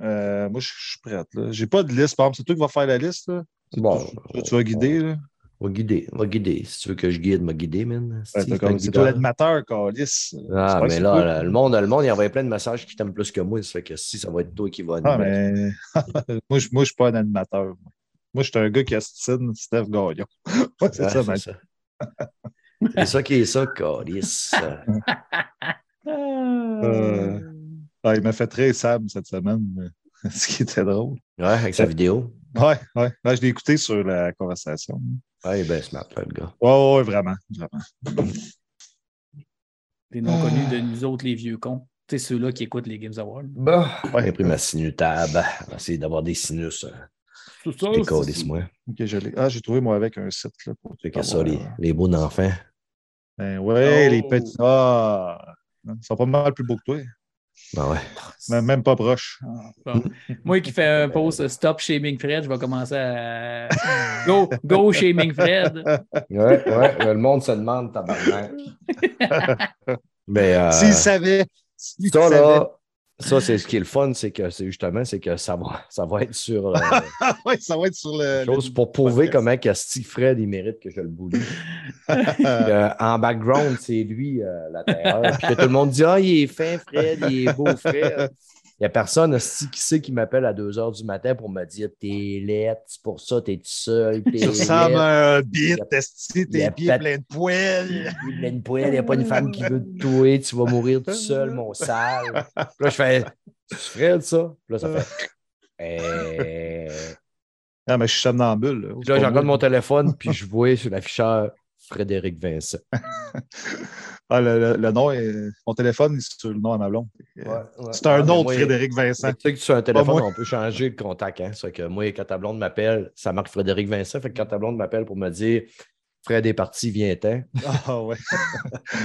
Euh, moi, je je suis prête. là. J'ai pas de liste, par exemple. C'est toi qui vas faire la liste. Là? Bon, Tu, tu vas guider. Là? on va guider, on va guider. Si tu veux que je guide, va guider, man. Ouais, C'est toi l'animateur, Calis. Ah, mais là, là, le monde, le monde, il envoie plein de messages qui t'aiment plus que moi. Ça fait que si, ça va être toi qui va Ah, animer. mais... moi, je je suis pas un animateur. Moi, Moi, je suis un gars qui astine Steph Gagnon. Ouais, c'est Ouais, ça, c'est man. ça. C'est ça qui est ça, Calis. Euh, ah, il m'a fait très Sam cette semaine, euh, ce qui était drôle. Ouais, avec sa vidéo. Ouais, ouais. Ouais, je l'ai écouté sur la conversation. Ouais, bien smart, là, le gars. Ouais, ouais, vraiment. vraiment. Les non connus de nous autres, les vieux cons. C'est ceux-là qui écoutent les Games Awards. Ouais. J'ai pris ma sinutable. On va essayer d'avoir des sinus. hein. C'est ça. Des c'est- Calis, moi. Ok, je l'ai. Ah, j'ai trouvé, moi, avec un site. Là, pour que ça, les, euh, les beaux d'enfants. Ben ouais, Oh. les petits. Ah! Ils sont pas mal plus beaux que toi. Ben ouais. Même, même pas proche. Bon. Moi qui fais un post euh, Stop Shaming Fred, je vais commencer à. Go, go Shaming Fred. Ouais, ouais. Le monde se demande, tabarnak. Mais euh, S'ils savaient. s'ils ça, savaient. là, ça, c'est ce qui est le fun, c'est que c'est justement, c'est que ça va, ça va être sur euh, ouais, ça va être sur le. chose le- pour prouver comment que Steve Fred, il mérite que je le boulie. Euh, en background, c'est lui, euh, la terreur. Puis que tout le monde dit Ah, il est fin, Fred, il est beau, Fred. Il n'y a personne esti, qui sait qui m'appelle à 2 h du matin pour me dire T'es laite, c'est pour ça, t'es tout seul. T'es Tu ressembles à un bite, tes pieds pleins de poils. A une poêle, il n'y a pas une femme qui veut te tuer, tu vas mourir tout seul, mon sale. Puis là, je fais C'est Fred, ça? Puis là, ça fait. Eh. Ah, mais je suis somnambule. Là, là, regarde mon téléphone, puis je vois sur l'afficheur Frédéric Vincent. Ah, le, le- le nom est. Mon téléphone, c'est sur le nom à ma blonde. C'est un Ah, autre moi, Frédéric Vincent. Tu sais que sur un téléphone, on peut changer le contact. Hein? C'est que moi, quand ta blonde m'appelle, ça marque Frédéric Vincent. Fait que quand ta blonde m'appelle pour me dire Fred est parti, viens-t'en. Ah ouais.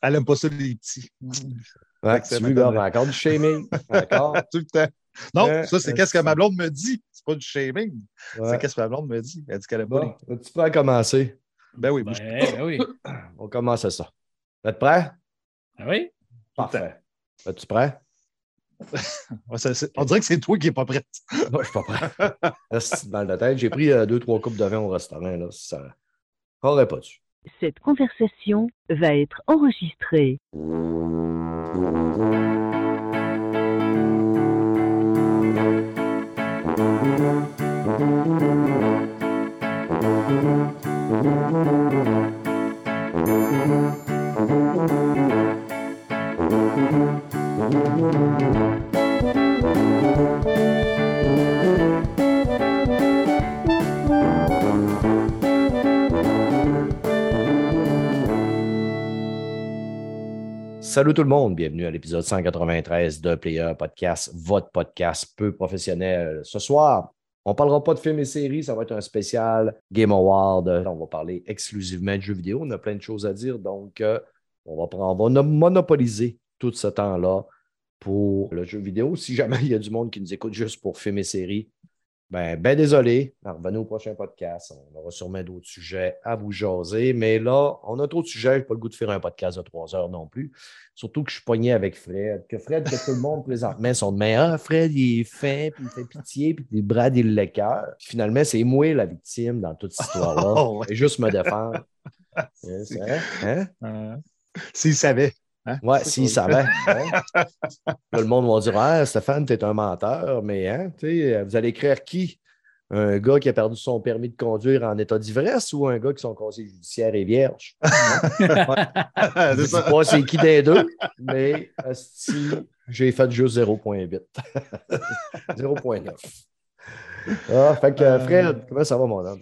Elle aime pas ça, les petits. Ouais, tu veux, gars, m'étonnerait. encore du shaming? Encore? Tout le temps. Non, Euh, ça, c'est qu'est-ce que ma blonde me dit. C'est pas du shaming. Ouais. C'est qu'est-ce que ma blonde me dit. Elle dit qu'elle aime pas Bon, tu peux commencer. les. Ben oui, moi, Ben, ben oui. On commence à ça. Êtes prêt? Ah oui? Parfait. Es-tu prêt? On dirait que c'est toi qui n'es pas prête. Moi, je suis pas prêt. C'est mal de tête. J'ai pris euh, deux, trois coupes de vin au restaurant. Là, ça n'aurait pas dû. Cette conversation va être enregistrée. Salut tout le monde, bienvenue à l'épisode 193 de Player Podcast, votre podcast peu professionnel. Ce soir, on ne parlera pas de films et séries, ça va être un spécial Game Award. On va parler exclusivement de jeux vidéo. On a plein de choses à dire, donc euh, on, va prendre, on va monopoliser tout ce temps-là pour le jeu vidéo. Si jamais il y a du monde qui nous écoute juste pour films et séries, ben, ben désolé. Alors, revenez au prochain podcast. On aura sûrement d'autres sujets à vous jaser. Mais là, on a trop de sujets. Je n'ai pas le goût de faire un podcast de trois heures non plus. Surtout que je suis pogné avec Fred. Que Fred, que tout le monde présentement sont de mais ah, Fred, il est fin, puis il fait pitié, puis il brade il le cœur. Finalement, c'est moi la victime dans toute cette histoire-là. Oh, ouais. Et juste me défendre. Hein, c'est vrai? Hein? Euh, S'il savait. Hein? S'il ça. hein. Là, le monde va dire Ah, Stéphane, t'es un menteur, mais hein, tu sais, vous allez écrire qui? Un gars qui a perdu son permis de conduire en état d'ivresse ou un gars qui son conseil judiciaire est vierge Je c'est ne sais pas c'est qui des deux, mais asti, j'ai fait juste 0.8. 0.9. Ah, fait que Euh. Fred, comment ça va, mon homme?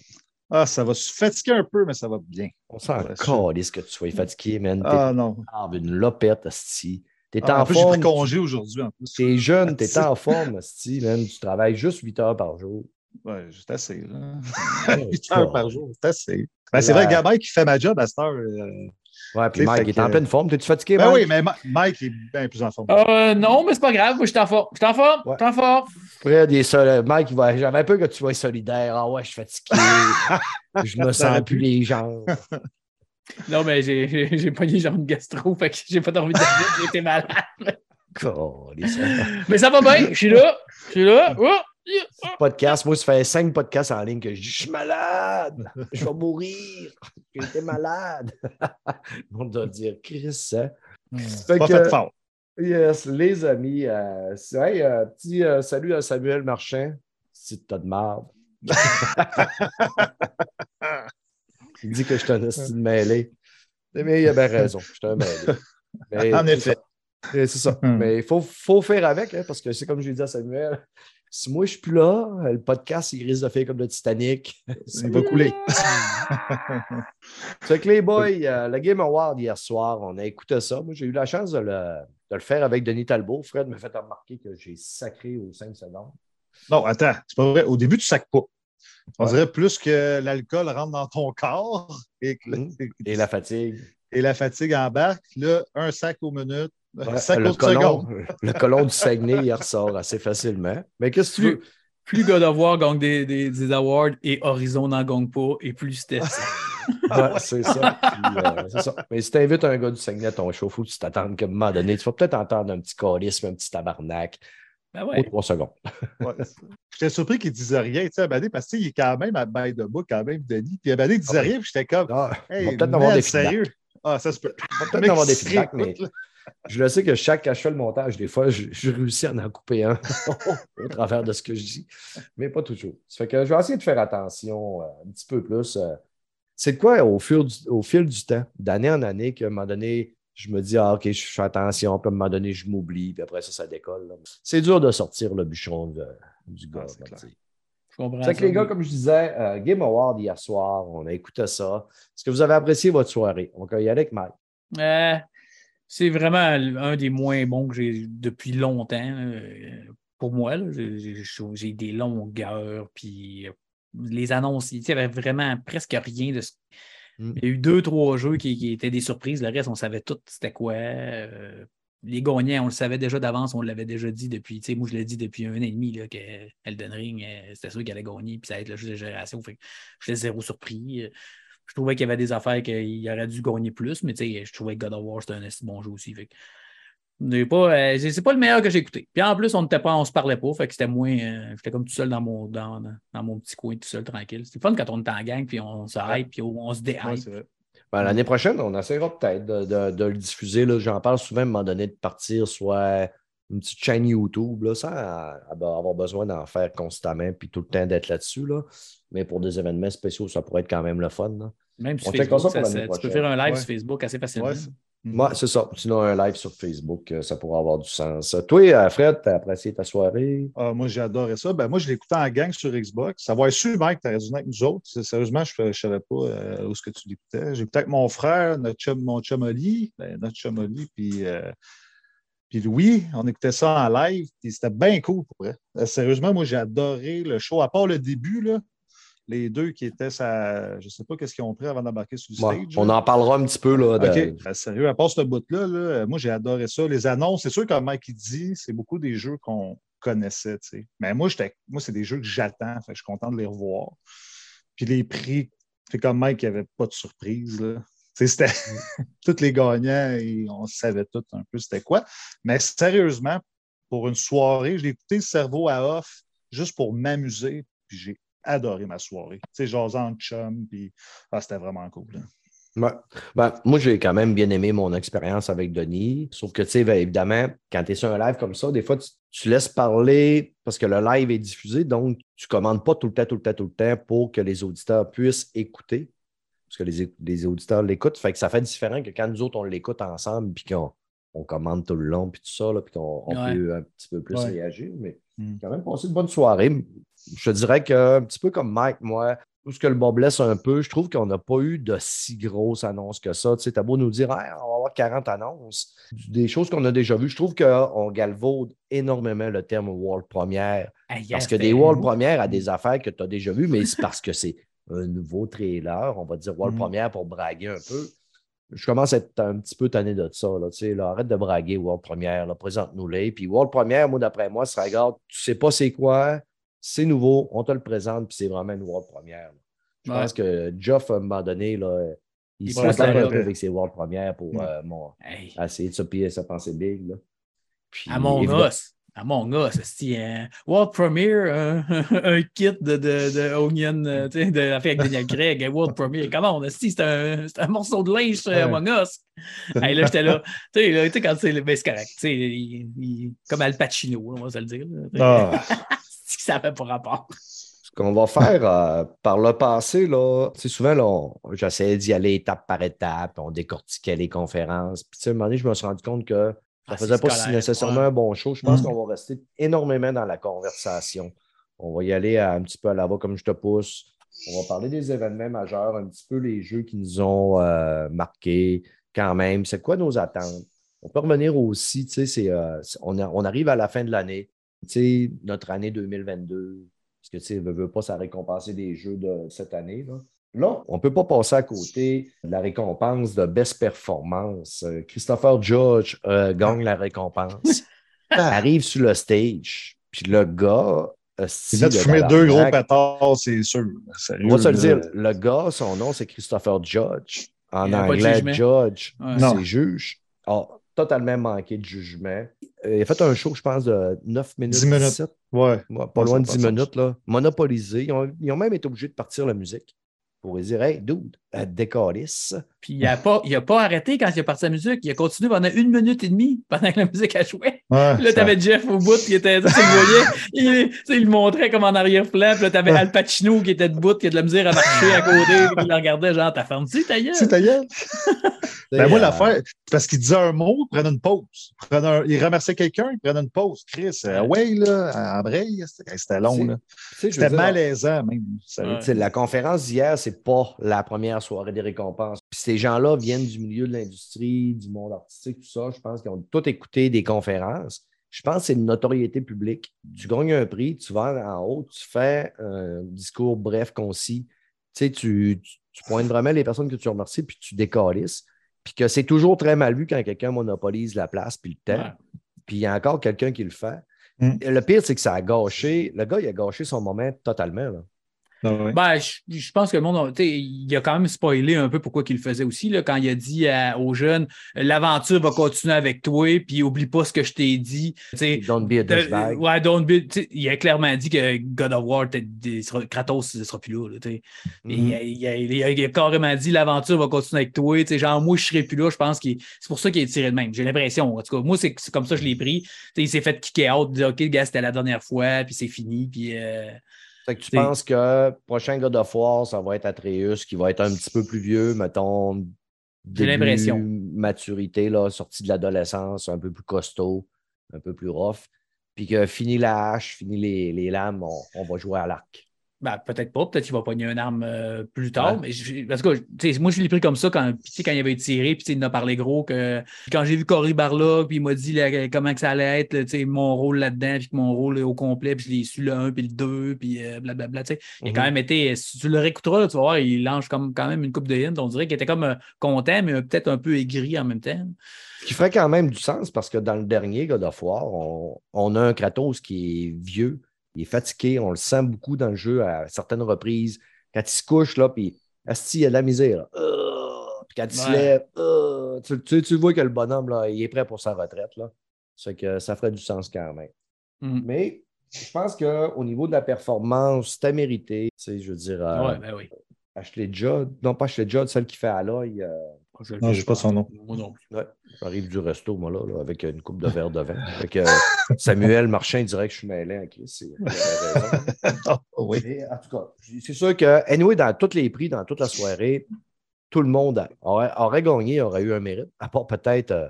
Ah, ça va se fatiguer un peu, mais ça va bien. On s'en calisse que tu sois fatigué, man. Ah non. une lopette, asti. T'es Ah, en en plus, j'ai forme. pris congé aujourd'hui. En plus. T'es jeune, t'es en forme, asti, man. Tu travailles juste 8 heures par jour. Ouais, c'est assez. Là. Ouais, 8 heures par jour, c'est assez. Ben, c'est vrai, Gabin qui fait ma job à cette heure. euh, Ouais, puis Mike est en que- pleine forme. T'es-tu fatigué, Ben Mike? oui, mais Ma- Mike est bien plus en forme. Euh, non, mais c'est pas grave. Moi, je suis en forme. Je suis en forme. Je suis en forme. Fred, il est sol- Mike, il va... j'avais peur que tu sois solidaire. Ah ouais, je suis fatigué. je me sens plus les jambes. Non, mais j'ai- pogné genre une gastro, fait que j'ai pas dormi de j'ai été malade. Mais ça va bien, je suis là, je suis là. Oh! Podcast, moi, ça fait cinq podcasts en ligne que je dis Je suis malade, je vais mourir, j'ai été malade. On doit dire Chris, hein? Fait pas fait fort. Yes, les amis, euh, hey, euh, petit euh, salut à Samuel Marchand, si t'as de marde. Il dit que je suis un de mêlé. Mais il a bien raison, je suis un mêlé. en effet. C'est ça. Hmm. Mais il faut, faut, faire avec, hein, parce que c'est comme je l'ai dit à Samuel, si moi je suis plus là, le podcast, il risque de faire comme le Titanic. il va couler. c'est que les boys, euh, le Game Award hier soir, on a écouté ça. Moi, j'ai eu la chance de le, faire avec Denis Talbot. Fred m'a fait remarquer que j'ai sacré aux 5 secondes. Non, attends, c'est pas vrai. Au début, tu ne sacres pas. On dirait plus que l'alcool rentre dans ton corps et, mmh. et la fatigue. Et la fatigue embarque. Là, un sac aux minutes, le, colon, le colon du Saguenay, il ressort assez facilement. Mais qu'est-ce que tu veux? Plus God of War gagne des, des, awards et Horizon n'en gagne pas, et plus c'était ça. c'est ça. Euh, ça. Mais si tu invites un gars du Saguenay à ton show, faut que tu t'attendes qu'à un moment donné, tu vas peut-être entendre un petit charisme, un petit tabarnak. Ben ouais. trois secondes. ouais. J'étais surpris qu'il ne disait rien, tu sais, parce qu'il est quand même à bail de bout, quand même, Denis. Puis Abadé ne disait ah rien, puis j'étais comme. Ah, hey, peut-être avoir des sérieux? Ah, ça se peut. Peut-être avoir des feedbacks, mais je le sais que chaque fais le montage, des fois, je, réussis à en couper un au travers de ce que je dis, mais pas toujours. Ça fait que je vais essayer de faire attention euh, un petit peu plus. Euh. c'est quoi au fil, du, au fil du temps, d'année en année, qu'à un moment donné, je me dis, ah, OK, je fais attention, puis à un moment donné, je m'oublie, puis après ça, ça décolle. C'est dur de sortir le bûcheron du gars. Ah, c'est que les gars, comme je disais, euh, Game Award hier soir, on a écouté ça. Est-ce que vous avez apprécié votre soirée? On va y aller avec Mike. C'est vraiment un des moins bons que j'ai depuis longtemps. Euh, pour moi, j'ai des longueurs, puis euh, les annonces, il y avait vraiment presque rien de. Mm. Il y a eu deux, trois jeux qui, étaient des surprises. Le reste, on savait tout c'était quoi. Euh, les gagnants, on le savait déjà d'avance, on l'avait déjà dit depuis. Moi, je l'ai dit depuis un an et demi là, que Elden Ring, c'était sûr qu'elle allait gagner, puis ça allait être le jeu de génération. Fait j'étais zéro surpris je trouvais qu'il y avait des affaires qu'il aurait dû gagner plus, mais je trouvais que God of War, c'était un bon jeu aussi. Ce pas, euh, c'est pas le meilleur que j'ai écouté. Puis en plus, on ne on se parlait pas, fait que c'était moins. Euh, j'étais comme tout seul dans mon, dans, mon petit coin, tout seul, tranquille. C'était fun quand on est en gang, puis on se hype, puis on, se déhype. Ben, L'année prochaine, on essaiera peut-être de, le diffuser. J'en parle souvent à un moment donné de partir soit une petite chaîne YouTube, là, sans avoir besoin d'en faire constamment puis tout le temps d'être là-dessus. Là. Mais pour des événements spéciaux, ça pourrait être quand même le fun. Même sur Facebook, ça, tu peux faire un live sur Facebook assez facilement. Moi, c'est ça. Sinon, un live sur Facebook, euh, ça pourrait avoir du sens. Toi, euh, Fred, tu as apprécié ta soirée? Ah, moi, j'ai adoré ça. Ben, moi, je l'écoutais en gang sur Xbox. Ça va être sûr, Mike, tu as raison avec nous autres. Sérieusement, je ne savais pas euh, où ce que tu l'écoutais. J'écoutais avec mon frère, notre chum, mon chum Oli, ben, notre chum Oli, puis puis Louis, on écoutait ça en live, et c'était bien cool pour vrai. Euh, sérieusement, moi, j'ai adoré le show, à part le début, là, les deux qui étaient, ça, je ne sais pas qu'est-ce qu'ils ont pris avant d'embarquer sur le stage. on en parlera un petit peu. Là, OK, ben, sérieux, à part ce bout-là, là, moi, j'ai adoré ça. Les annonces, c'est sûr, comme Mike dit, c'est beaucoup des jeux qu'on connaissait. sais. Mais moi, moi c'est des jeux que j'attends. Je suis content de les revoir. Puis les prix, c'est comme Mike, il n'y avait pas de surprise. Là. C'était tous les gagnants et on savait tout un peu c'était quoi. Mais sérieusement, pour une soirée, j'ai écouté le cerveau à off juste pour m'amuser, puis j'ai adoré ma soirée. Tu sais, chum, puis ah, c'était vraiment cool. Ben, moi, j'ai quand même bien aimé mon expérience avec Denis. Sauf que, tu sais, ben, évidemment, quand tu es sur un live comme ça, des fois, tu, laisses parler parce que le live est diffusé, donc tu ne commandes pas tout le temps, tout le temps, tout le temps pour que les auditeurs puissent écouter parce que les, auditeurs l'écoutent. Fait que ça fait différent que quand nous autres, on l'écoute ensemble, puis qu'on on commande tout le long, puis tout ça, puis qu'on peut un petit peu plus réagir. Mais hmm. quand même passé une bonne soirée. Je dirais qu'un petit peu comme Mike, moi, tout ce que le bas blesse un peu, je trouve qu'on n'a pas eu de si grosses annonces que ça. Tu sais, t'as beau nous dire, on va avoir 40 annonces. Des choses qu'on a déjà vues. Je trouve qu'on galvaude énormément le terme World Première. parce que des World Premières à des affaires que tu as déjà vues, mais c'est parce que c'est un nouveau trailer, on va dire World mm. Premiere pour braguer un peu. Je commence à être un petit peu tanné de ça. Là, arrête de braguer World Premiere, présente-nous-les. Puis World Premiere, moi, d'après moi, ça regarde, tu sais pas c'est quoi, c'est nouveau, on te le présente, puis c'est vraiment une World Premiere. Je pense que Geoff, à un moment donné, là, il, s'est un peu avec ses World Premiere pour euh, essayer de se sa pensée big. Puis, Among évidemment- Us. Among Us, c'est un World Premiere, un, un kit de, de, de Onion, euh, tu sais, avec Daniel Craig, World Premiere. Comment on a c'est un, c'est un morceau de linge sur Ouais. Among Us. Hey, là, j'étais là. Tu sais, là, tu sais, quand c'est ben, c'est correct. Tu sais, il- il- comme Al Pacino, on va se le dire. C'est que ça fait pas rapport. Ce qu'on va faire euh, par le passé, là, souvent, là, j'essayais d'y aller étape par étape, on décortiquait les conférences. Puis, tu sais, à un moment donné, je me suis rendu compte que ça Ah, faisait pas si nécessairement ouais. un bon show. Je pense Mm. qu'on va rester énormément dans la conversation. On va y aller à- un petit peu à la va comme je te pousse. On va parler des événements majeurs, un petit peu les jeux qui nous ont euh, marqués quand même. C'est quoi nos attentes? On peut revenir aussi, tu sais, euh, c'est- on, a- on arrive à la fin de l'année. Tu sais, notre année 2022, parce que, tu sais, veut, veut pas, ça récompenser des jeux de cette année. Là, Là, on ne peut pas passer à côté de la récompense de Best Performance. Euh, Christopher Judge euh, gagne la récompense, arrive sur le stage, puis le gars. il hostie, vient de le fumer deux gros pétards, c'est sûr. Sérieux, On va se le dire, le gars, son nom, c'est Christopher Judge. En Il a de anglais. Judge, Ouais. C'est juge. A totalement manqué de jugement. Euh, il a fait un show, je pense, de 9 minutes. 10 minutes. 17. Ouais. Ouais, pas Ouais, loin de a 10 pas de minutes, là, monopolisé. Ils ont, ils ont même été obligés de partir la musique pour Hey, dude, euh, décalisse. Puis il n'a pas, il a pas arrêté quand il a parti la musique. Il a continué pendant une minute et demie pendant que la musique a joué. Ouais, Là, ça- t'avais Jeff au bout qui était, tu tu le voyais, il, tu sais, il le montrait comme en arrière-plan, puis là, t'avais Al Pacino qui était debout, qui a de la misère à marcher à côté, puis il le regardait, genre, t'as fermé-tu ta gueule? C'est ta gueule. Ben, moi, Euh, l'affaire, parce qu'il disait un mot, il prenait une pause. Il, prenait un- il remerciait quelqu'un, il prenait une pause. Chris, euh, ouais, là, en braille, c'était long, tu C'était malaisant, même. Ouais. Tu La conférence d'hier, c'est pas la première soirée des récompenses. Puis ces gens-là viennent du milieu de l'industrie, du monde artistique, tout ça. Je pense qu'ils ont tous écouté des conférences. Je pense que c'est une notoriété publique. Tu gagnes un prix, tu vas en haut, tu fais un discours bref, concis. Tu sais, tu, tu, tu pointes vraiment les personnes que tu remercies, puis tu décalisses. Puis que c'est toujours très mal vu quand quelqu'un monopolise la place puis le temps. Ouais. Puis il y a encore quelqu'un qui le fait. Mm. Et Le pire, c'est que ça a gâché. Le gars, il a gâché son moment totalement. là. Ah ouais. Ben, je, je pense que le monde, il a quand même spoilé un peu pourquoi il le faisait aussi, là, quand il a dit à- aux jeunes, l'aventure va continuer avec toi, puis oublie pas ce que je t'ai dit. Don't be a douchebag. ouais, don't be- il a clairement dit que God of War, Kratos ne sera plus là. là. Mhm. il, a, il a- il a- il a carrément dit l'aventure va continuer avec toi. Tu sais, genre, moi, je serai plus là. Je pense que c'est pour ça qu'il est tiré de même. J'ai l'impression. En tout cas, moi, c'est comme ça que je l'ai pris. Il s'est fait kicker out, dire OK, le gars, c'était la dernière fois, puis c'est fini. Puis, euh, Fait que tu penses que prochain God of War, ça va être Atreus, qui va être un petit peu plus vieux, mettons. J'ai l'impression. Maturité, là, sorti de l'adolescence, un peu plus costaud, un peu plus rough. Puis que fini la hache, fini les, les lames, on, on va jouer à l'arc. Ben, peut-être pas, peut-être qu'il va pogner une arme euh, plus tard, Ouais. mais je- parce que moi je l'ai pris comme ça quand, quand il avait tiré, puis il en a parlé gros que quand j'ai vu Cory Barla, puis il m'a dit là, comment que ça allait être, là, mon rôle là-dedans, puis que mon rôle au complet, puis je l'ai su le 1 puis le 2, puis euh, blablabla. Il a quand Mhm. même été, si tu le réécouteras, là, tu vas voir, il lance comme, quand même une coupe de hint. On dirait qu'il était comme euh, content, mais peut-être un peu aigri en même temps. Ce qui ferait quand même du sens parce que dans le dernier God of War, on, on a un Kratos qui est vieux, il est fatigué, on le sent beaucoup dans le jeu à certaines reprises. Quand il se couche, là, puis Asti, il a de la misère. Euh, puis quand il se lève, euh, tu, tu- tu vois que le bonhomme, là, il est prêt pour sa retraite. Là. C'est que ça ferait du sens quand même. Mhm. Mais je pense qu'au niveau de la performance, c'était mérité. Tu sais, je veux dire, euh, ouais, ben oui. Ashley Judd, non pas Ashley Judd, celle qui fait Aloy. Euh, Je Non, je sais pas son nom. Moi non plus. Ouais, j'arrive du resto, moi, là, là, avec une coupe de verre de vin. Avec euh, Samuel Marchand, il dirait que je suis mêlé à Chris. Ah, oui. Mais, en tout cas, c'est sûr que, anyway, dans tous les prix, dans toute la soirée, tout le monde aurait, aurait gagné, aurait eu un mérite, à part peut-être euh,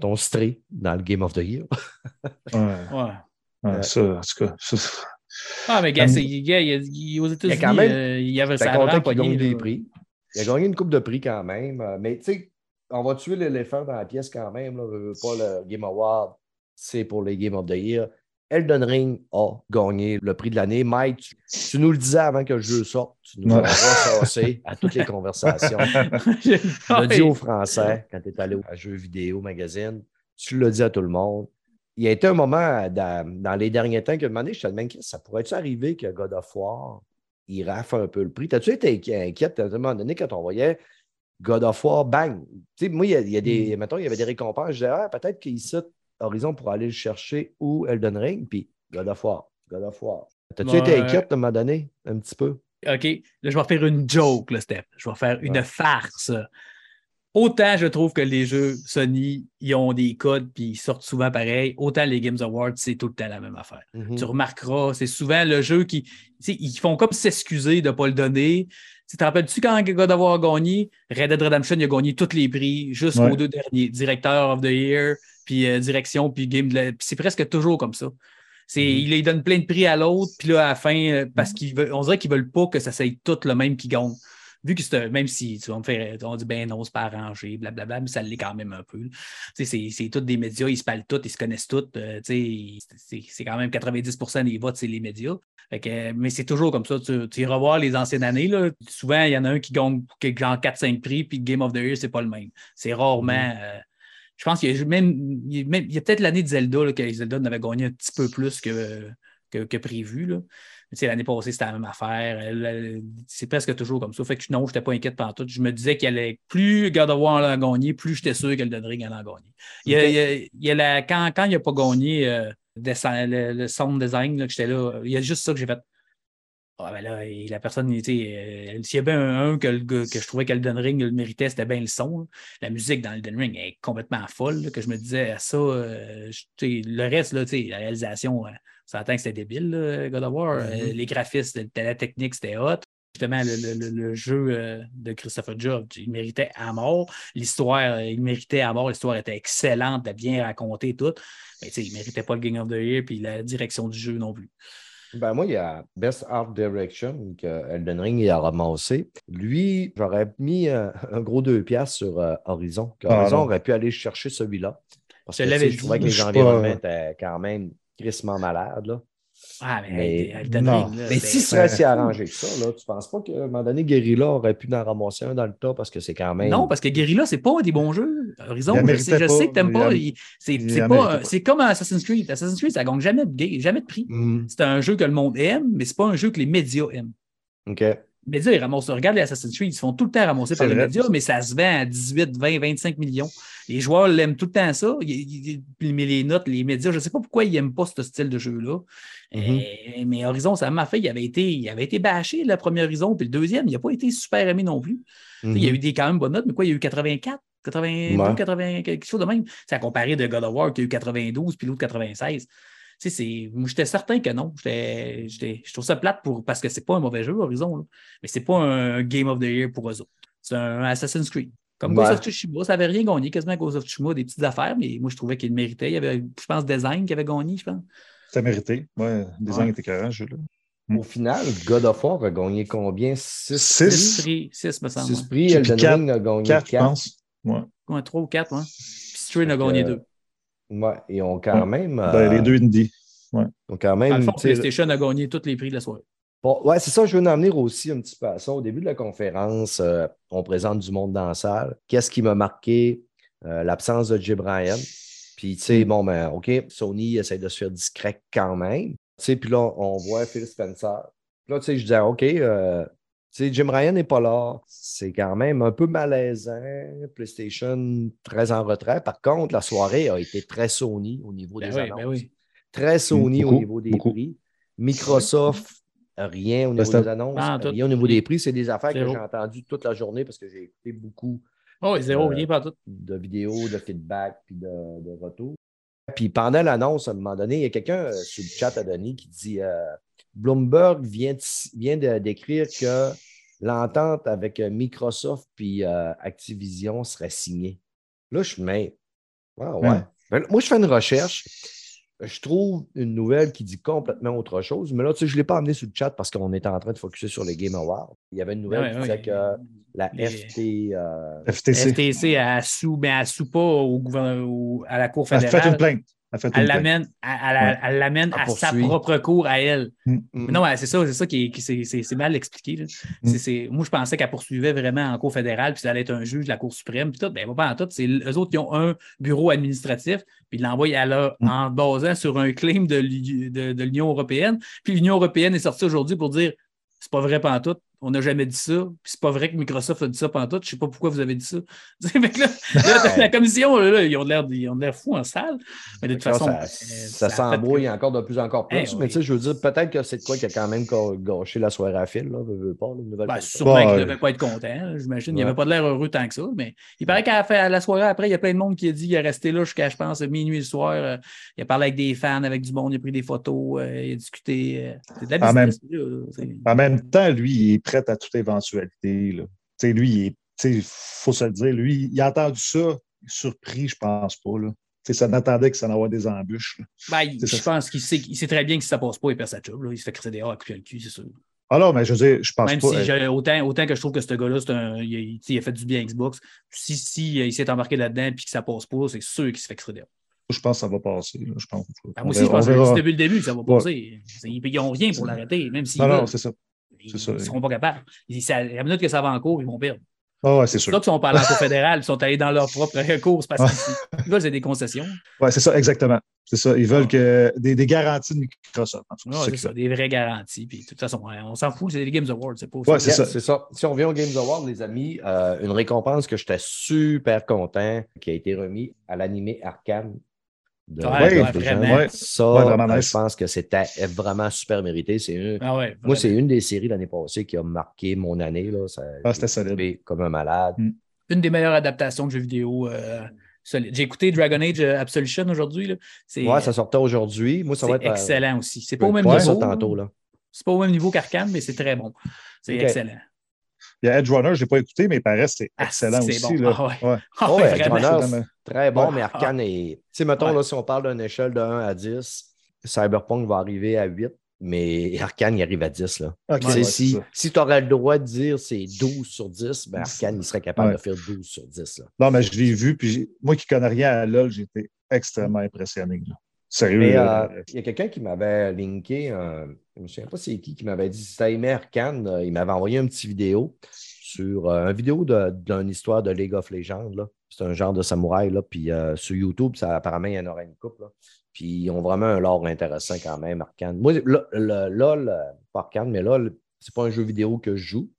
ton Stray dans le Game of the Year. Ouais. Ouais. Ouais, ça, en tout cas, ça, Ah, mais gars, c'est- gars, il y a- il- aux États-Unis, quand même- euh, il y avait ça content qu'il pogné, gagne des prix. Il a gagné une coupe de prix quand même. euh, Mais tu sais, on va tuer l'éléphant dans la pièce quand même. Là, veux, pas le Game Award, c'est pour les Game of the Year. Elden Ring a gagné le prix de l'année. Mike, tu, tu nous le disais avant que le jeu sorte. Tu nous l'as ressassé à toutes les conversations. Tu l'as dit aux Français quand tu es allé à Jeux vidéo magazine. Tu l'as dit à tout le monde. Il y a été un moment dans, dans les derniers temps que demandé, je te demande, ça pourrait-tu arriver que God of War, il rafle un peu le prix? T'as-tu été inqui- inquiète? À un moment donné quand on voyait God of War, bang? Tu sais, moi, il y a, il y a des, mettons, il y avait des récompenses. Je disais, ah, peut-être qu'ici, Horizon pour aller le chercher ou Elden Ring, puis God of War. God of War. T'as-tu été inquiète à un moment donné, un petit peu? OK, là, je vais faire une joke, là, Steph. Je vais faire une farce. Autant je trouve que les jeux Sony, ils ont des codes puis ils sortent souvent pareil, autant les Games Awards, c'est tout le temps la même affaire. Mhm. Tu remarqueras, c'est souvent le jeu qui. Ils font comme s'excuser de ne pas le donner. Tu te rappelles-tu quand God of War a gagné? Red Dead Redemption, il a gagné tous les prix jusqu'aux Ouais. deux derniers. Directeur of the Year, puis euh, direction, puis Game de la- c'est presque toujours comme ça. C'est, Mhm. Il il donne plein de prix à l'autre, puis là, à la fin, euh, parce qu'ils veulent, on dirait qu'ils veulent pas que ça soit tout le même qui gagne. Vu que c'est même si tu vas me faire, on dit ben non, c'est pas arrangé, blablabla, mais ça l'est quand même un peu. C'est, tous des médias, ils se parlent tous, ils se connaissent tous. euh, c'est, quand même 90% des votes, c'est les médias. Fait que, euh, mais c'est toujours comme ça. Tu, tu iras voir les anciennes années. Là, souvent, il y en a un qui gagne genre 4-5 prix, puis Game of the Year, c'est pas le même. C'est rarement. euh, je pense qu'il y a même, il y a peut-être l'année de Zelda, là, que Zelda en avait gagné un petit peu plus que, que, que prévu. Là. L'année passée, c'était la même affaire. C'est presque toujours comme ça. Fait que non, je n'étais pas inquiète pendant tout. Je me disais qu'elle allait plus God of War allait gagner, plus j'étais sûr qu'elle donnerait allait en gagner. Il y a, il y a- a la- quand, quand il n'a pas gagné euh, le, le sound design, là, que j'étais là, il y a juste ça que j'ai fait. Ah, ben là, et la personne, euh, s'il y avait un, un que, le que je trouvais qu'Elden Ring le méritait, c'était bien le son. là. La musique dans Elden Ring est complètement folle, là, que je me disais, ça, euh, le reste, là, la réalisation, euh, on s'entend que c'était débile, là, God of War. Euh, Mhm. les graphismes, la technique, c'était hot. Justement, le, le- le- le jeu euh, de Christopher Judge, il méritait à mort. L'histoire, euh, il méritait à mort. L'histoire était excellente, bien racontée, et tout. Mais tu sais, il ne méritait pas le Game of the Year, puis la direction du jeu non plus. Ben moi, il y a Best Art Direction que Elden Ring il a ramassé. Lui, j'aurais mis euh, un gros deux piastres sur euh, Horizon. Ah, Horizon aurait pu aller chercher celui-là. Parce Je que l'avais tu sais, je trouvais que les environnements pas- étaient quand même crissement malades. Là. Ah, mais, Mais Elden non. Ring, là, Mais si serait si arrangé que ça, là, tu penses pas qu'à un moment donné, Guerrilla aurait pu en ramasser un dans le tas parce que c'est quand même. Non, parce que Guerrilla, c'est pas des bons jeux. Horizon, je sais, je sais que t'aimes pas. C'est comme Assassin's Creed. Assassin's Creed, ça gagne jamais de, jamais de prix. Mhm. C'est un jeu que le monde aime, mais c'est pas un jeu que les médias aiment. OK. Les médias, ils ramassent. Regarde les Assassin's Creed, ils se font tout le temps ramasser par les vrai. médias, mais ça se vend à 18, 20, 25 millions. Les joueurs l'aiment tout le temps ça. Mais les notes, les médias, je ne sais pas pourquoi ils n'aiment pas ce style de jeu-là. Mhm. Euh, mais Horizon, ça m'a fait. Il avait, été, il avait été bâché, le premier Horizon, puis le deuxième, il n'a pas été super aimé non plus. Il y a Mhm. eu des quand même bonnes notes, mais quoi, il y a eu 84, 82, Ouais. 80, quelque chose de même. C'est à comparer de God of War qui a eu 92 puis l'autre 96. Tu sais, c'est- moi, j'étais certain que non. J'étais- j'étais- Je trouve ça plate pour, parce que c'est pas un mauvais jeu, Horizon, là. mais c'est pas un Game of the Year pour eux autres. C'est un Assassin's Creed. Comme Ouais. Ghost of Tsushima, ça n'avait rien gagné, quasiment Ghost of Tsushima, des petites affaires, mais moi, je trouvais qu'il le méritait. Il y avait, je pense, Design qui avait gagné, je pense. C'était mérité. Ouais, design Ouais. était carré, ce jeu-là. Au final, God of War a gagné combien? 6 Six. Six prix, six, me semble. 6 ouais. prix. Elden Ring a gagné 4. 4, je pense. Ouais. Ouais, trois ou quatre, ouais. Puis Strain a gagné euh, deux. Ouais, et on quand Ouais. même. Ben, euh, les deux indie. ont quand Dans le même. fond, PlayStation a gagné tous les prix de la soirée. Bon, ouais, c'est ça, je veux en venir aussi un petit peu à ça. Au début de la conférence, euh, on présente du monde dans la salle. Qu'est-ce qui m'a marqué? Euh, L'absence de Jay Bryan. Puis, tu sais, bon, ben, OK, Sony essaie de se faire discret quand même. Tu sais, puis là, on voit Phil Spencer. Puis là, tu sais, je disais, OK, euh, sais, Jim Ryan n'est pas là. C'est quand même un peu malaisant. PlayStation très en retrait. Par contre, la soirée a été très Sony au niveau Ben des oui, annonces. ben oui. Très Sony Beaucoup, au niveau des beaucoup. prix. Microsoft, rien au niveau c'était- des annonces, Ah, tout. rien au niveau des prix. C'est des affaires Zéro. que j'ai entendues toute la journée parce que j'ai écouté beaucoup Oh, zéro, rien pas tout. de vidéos, de feedback puis de, de retours. Puis pendant l'annonce, à un moment donné, il y a quelqu'un euh, sur le chat à Denis qui dit euh, Bloomberg vient, de, vient de- d'écrire que l'entente avec euh, Microsoft puis euh, Activision serait signée. Là, je me mets. Ah ouais. Ben, moi, je fais une recherche. Je trouve une nouvelle qui dit complètement autre chose. Mais là, tu sais, je ne l'ai pas amené sur le chat parce qu'on était en train de focuser sur les Game Awards. Il y avait une nouvelle Ouais, qui ouais, disait ouais. que la Les- FT. euh, FTC. FTC, elle sous, mais elle sous pas au gouvernement, au- à la Cour Elle a fait une fédérale. plainte. Elle a fait Elle une plainte. l'amène elle, elle- Ouais. elle l'amène Elle à sa propre cour à elle. mm, Mais non, c'est ça, c'est ça qui est, qui- c'est, c'est- c'est mal expliqué. là. Mm. C'est- c'est- moi, je pensais qu'elle poursuivait vraiment en Cour fédérale, puis ça allait être un juge de la Cour suprême, puis tout. Ben, pas en tout. C'est eux autres qui ont un bureau administratif, puis ils l'envoient à là Mm. en basant sur un claim de- de l'Union européenne. Puis l'Union européenne est sortie aujourd'hui pour dire c'est pas vrai pas en tout. On n'a jamais dit ça. Puis c'est pas vrai que Microsoft a dit ça pendant tout. Je sais pas pourquoi vous avez dit ça. Là, là, la commission, là, là, ils ont l'air ils ont l'air fous en salle. Mais de toute façon. ça, euh, ça, s'embrouille encore de plus en encore plus. Eh mais oui. tu sais, je veux dire, peut-être que c'est de quoi qui a quand même gâché la soirée à fil, là. Veux, veux pas, là, une nouvelle Ben, sûrement qu'il ne Ouais. devait pas être content. J'imagine. Il Ouais. n'avait pas de l'air heureux tant que ça. Mais il paraît qu'à la, soirée après, il y a plein de monde qui a dit qu'il est resté là jusqu'à, je pense, minuit le soir. euh, il a parlé avec des fans, avec du monde, il a pris des photos, euh, il a discuté. euh, c'est de la En même- business, là, c'est- En même temps, lui, il est à toute éventualité. Là. Lui, il faut se le dire, lui, il a entendu ça, surpris, je pense pas. Là. Ça n'attendait que ça en des embûches. Ben, je ça. pense qu'il sait, il sait très bien que si ça passe pas, il perd sa job. là. Il se fait crisser dehors à le cul, c'est sûr. Alors, mais je veux dire, je pense Même pas. si euh, autant, autant que je trouve que ce gars-là, un, il, a- il- fait du bien à Xbox. Si, si euh, il s'est embarqué là-dedans et que ça passe pas, c'est sûr qu'il se fait crisser dehors. je pense que ça va passer. là. Je pense, Ben, moi aussi, verra- je pense que c'est depuis le début que ça va passer. Ils n'ont rien pour l'arrêter, même Non, non, c'est ça. Ils c'est ne seront pas capables. Ils- ça- à la minute que ça va en cours, ils vont perdre. Ah, ouais, c'est C'est sûr. ça qu'ils sont pas allés en fédérale, ils sont allés dans leur propre course parce qu'ils veulent, c'est des concessions. Ouais, c'est ça, exactement. C'est ça. Ils veulent que des, des garanties de Microsoft. en Ouais, c'est c'est ça ça, des vraies garanties. Puis, de toute façon, on s'en fout, c'est les Games Awards. C'est pas Ouais, c'est Yeah, ça. C'est ça. Si on revient aux Games Awards, les amis, euh, une récompense que j'étais super content qui a été remis à l'animé Arcane. De Ouais, ouais, vraiment. Ouais. Ça, Ouais, vraiment nice. je pense que c'était vraiment super mérité. C'est une- Ah ouais, Moi, c'est une des séries l'année passée qui a marqué mon année. Là. Ça, Ah, c'était solide. comme un malade. Mm. une des meilleures adaptations de jeux vidéo. euh, solide. J'ai écouté Dragon Age euh, Absolution aujourd'hui. là. C'est Ouais, ça sortait aujourd'hui. Moi, ça va c'est être. euh, excellent aussi. C'est pas au même niveau. ça tantôt. Là. C'est pas au même niveau qu'Arcane, mais c'est très bon. C'est excellent. Il y a Edge Runner, je n'ai pas écouté, mais il paraît que c'est Ah, excellent aussi. bon. Là. Ah ouais. Ouais. Ah Oh, ouais. Runner. Très bon, Ouais. mais Arcane est. Tu sais, mettons, Ouais. là, si on parle d'une échelle de 1 à 10, Cyberpunk va arriver à 8, mais Arcane, il arrive à 10. Là. Ok, Tu sais, ouais, si tu aurais le droit de dire c'est 12 sur 10, ben Arcane, il serait capable Ouais. de faire 12 sur 10. Là. Non, mais je l'ai vu, puis moi qui ne connais rien à LOL, j'étais extrêmement impressionné. là. Sérieux. Mais euh, il y a quelqu'un qui m'avait linké, un- je ne me souviens pas c'est qui, qui m'avait dit aimé Arcane, euh, il m'avait envoyé un petit vidéo sur euh, une vidéo d'une histoire de League of Legends. là. C'est un genre de samouraï. Là, puis euh, sur YouTube, ça, apparemment, il y en aura une couple. là. Puis ils ont vraiment un lore intéressant quand même, Arcane. Moi, LOL, euh, pas Arcane, mais LOL, c'est pas un jeu vidéo que je joue.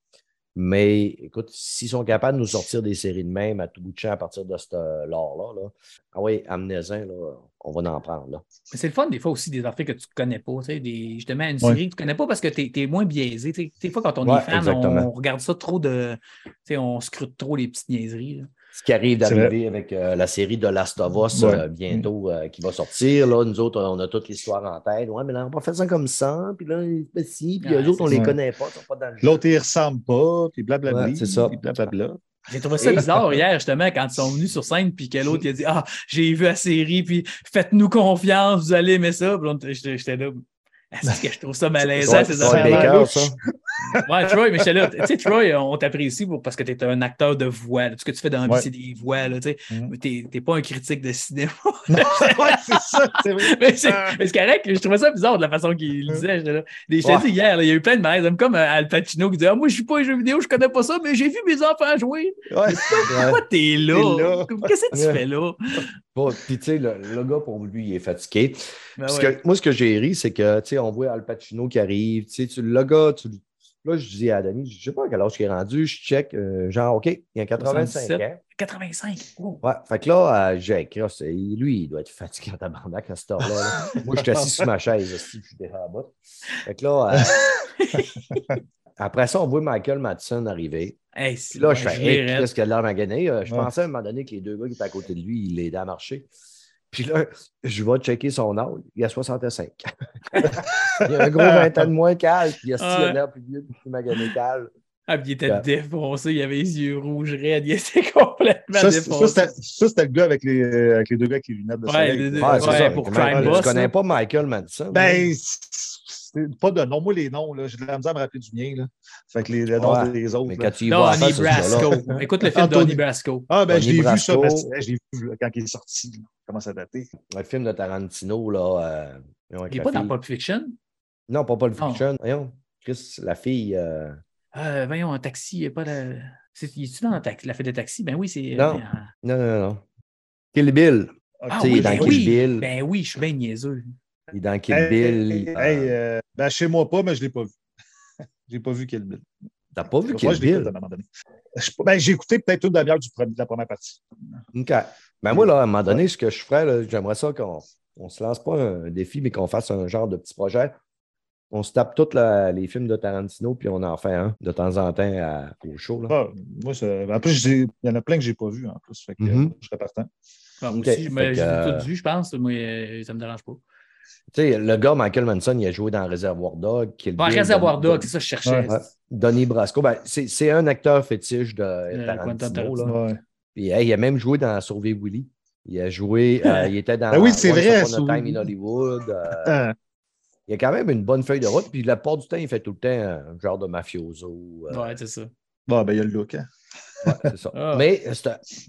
Mais écoute, s'ils sont capables de nous sortir des séries de même à tout bout de champ à partir de ce euh, lore-là, là, ah oui, amenez-en, là, on va en prendre. Là. Mais c'est le fun, des fois aussi, des affaires que tu ne connais pas. tu sais, Des, justement, une Ouais. série que tu ne connais pas parce que tu es, moins biaisé. tu sais. Des fois, quand on Ouais, est fan, on regarde ça trop de. tu sais, On scrute trop les petites niaiseries. là. Ce qui arrive d'arriver avec euh, la série de Last of Us Ouais. euh, bientôt euh, qui va sortir. Là, nous autres, on a toute l'histoire en tête. Ouais, mais là, on va faire ça comme ça. Puis là, ben, si. Puis Ouais, eux autres, on c'est les connaît pas. Ils sont pas dans le jeu. L'autre, il ne ressemble pas, puis blablabla. Ouais, c'est ça. Puis blablabla. J'ai trouvé ça bizarre hier, justement, quand ils sont venus sur scène, puis que l'autre il a dit Ah, j'ai vu la série, puis faites-nous confiance, vous allez aimer ça. J'étais là. Est-ce que je trouve ça malaisant, ces affaires-là? Ouais, Troy, mais là. Tu sais, Troy, on t'apprécie parce que tu es un acteur de voix. là. Tout ce que tu fais dans Ouais. c'est des voix. Là, tu sais. Mhm. Mais t'es pas un critique de cinéma. ouais, c'est ça, c'est vrai. mais c'est Ah. mais c'est correct, je trouvais ça bizarre de la façon qu'il disait. là. Je Ouais. dit hier, là, il y a eu plein de malaises. Comme euh, Al Pacino qui disait ah, Moi, je suis pas un jeu vidéo, je connais pas ça, mais j'ai vu mes enfants jouer. Pourquoi t'es là? Là. Qu'est-ce que tu fais là? Bon, puis, tu sais, le, le gars, pour lui, il est fatigué. Ben Parce que, moi, ce que j'ai ri, c'est que, tu sais, on voit Al Pacino qui arrive. Tu sais, tu- le gars, tu, là, je dis à Danny, je sais pas à quel âge il est rendu, je check, euh, genre, OK, il a 85 77. ans. 85. Oh. Ouais, fait que là, euh, j'ai c'est- lui, il doit être fatigué en tabarnak à cette heure-là. là. Moi, je suis assis sur ma chaise, aussi, puis je suis déjà à bas. Fait que là, euh, après ça, on voit Michael Madison arriver. Hey, Puis là, je fais, qu'est-ce qu'il a l'air magané? Euh, Je Ouais. pensais à un moment donné que les deux gars qui étaient à côté de lui, il l'aidaient à marcher. Puis là, je vais checker son âge. Il a 65. il a un gros 20 ans de moins qu'Al, puis il a Ouais. style l'air plus vieux, plus magané qu'Al. Ah, puis il était Ouais. défoncé, il avait les yeux rouges raides, il était complètement Ça, défoncé. ça, c'était le gars avec les, euh, avec les deux gars qui lunettes de Ouais, soleil. Ouais, c'est Ouais, ça. pour Crime tu Boss, connais là. pas Michael Madison? Ben, pas de nom. Moi, les noms, là, j'ai de la misère à me rappeler du mien. Là. Fait que les, les noms Ouais. des autres. mais quand tu y vois, Donnie Brasco. Écoute le film Donnie Brasco. Ah, ben, je l'ai vu, ça. C'est- Je l'ai vu là, quand il est sorti. là. Comment ça datait? Un film de Tarantino, là. euh, Il n'est pas dans. Pulp Fiction? Non, pas Pulp Non. Fiction. Voyons, Chris, la fille. euh, Euh, voyons, un taxi, il n'est pas la. C'est, il est-tu dans la, taxi, la fête de taxi? Ben oui, c'est. Non. euh, Non, non, non. Kill Bill. Ah Tu sais, il oui, est dans ben Kill oui. Bill. Ben oui, je suis bien niaiseux. Il est dans Kill Hey, Bill. hey, il- hey, euh, ben, chez moi pas, mais je ne l'ai pas vu. J'ai pas vu Kill Bill. T'as pas vu Moi, Kill je Bill? à un moment donné. Je- ben, j'ai écouté peut-être une demi-heure du premier- de la première partie. OK. Ben moi, là, à un moment donné, ce que je ferais, là, j'aimerais ça qu'on on se lance pas un défi, mais qu'on fasse un genre de petit projet. On se tape tous les films de Tarantino, puis on en fait un de temps en temps à- au show. Là. Ah, moi, ça- en plus, il y en a plein que je n'ai pas vus en plus. Fait que, Mhm. euh, je serais partant. Ah, moi aussi, mais j'ai que, euh, tout vu, je pense. Moi, euh, ça me dérange pas. Tu sais, le gars, Michael Manson, il a joué dans Réservoir Dog. Bon, Réservoir Dog, c'est ça que je cherchais. Ouais. Donnie Brasco. Ben, c'est c'est un acteur fétiche de Euh, Tarantino. Tarantino. là. Ouais. Puis, hey, il a même joué dans Sauver Willy. Il a joué, euh, il était dans Ben oui, c'est vrai, Upon a Sauver Time in. Hollywood. euh, Ah, il a quand même une bonne feuille de route. Puis la plupart du temps, il fait tout le temps un genre de mafioso. euh, Ouais, c'est ça. bon, ben, il y a le look. hein. Ouais, c'est ça. Ah. Mais tu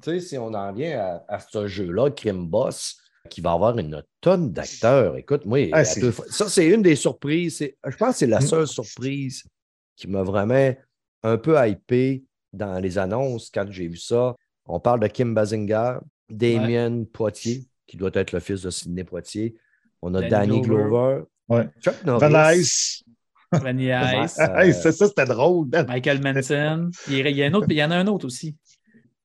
sais, si on en vient à, à ce jeu-là, Crime Boss, qui va avoir une tonne d'acteurs. Écoute, moi, Ah, deux ça, c'est une des surprises. C'est- Je pense que c'est la Mm. seule surprise qui m'a vraiment un peu hypé dans les annonces quand j'ai vu ça. On parle de Kim Basinger, Damien Poitier, qui doit être le fils de Sidney Poitier. On a Danny Danny Glover. Ouais. Chuck Norris. Van Ice. Euh, ça, c'était drôle. Michael Manson. Il y a- il y, a un autre, il y en a un autre aussi.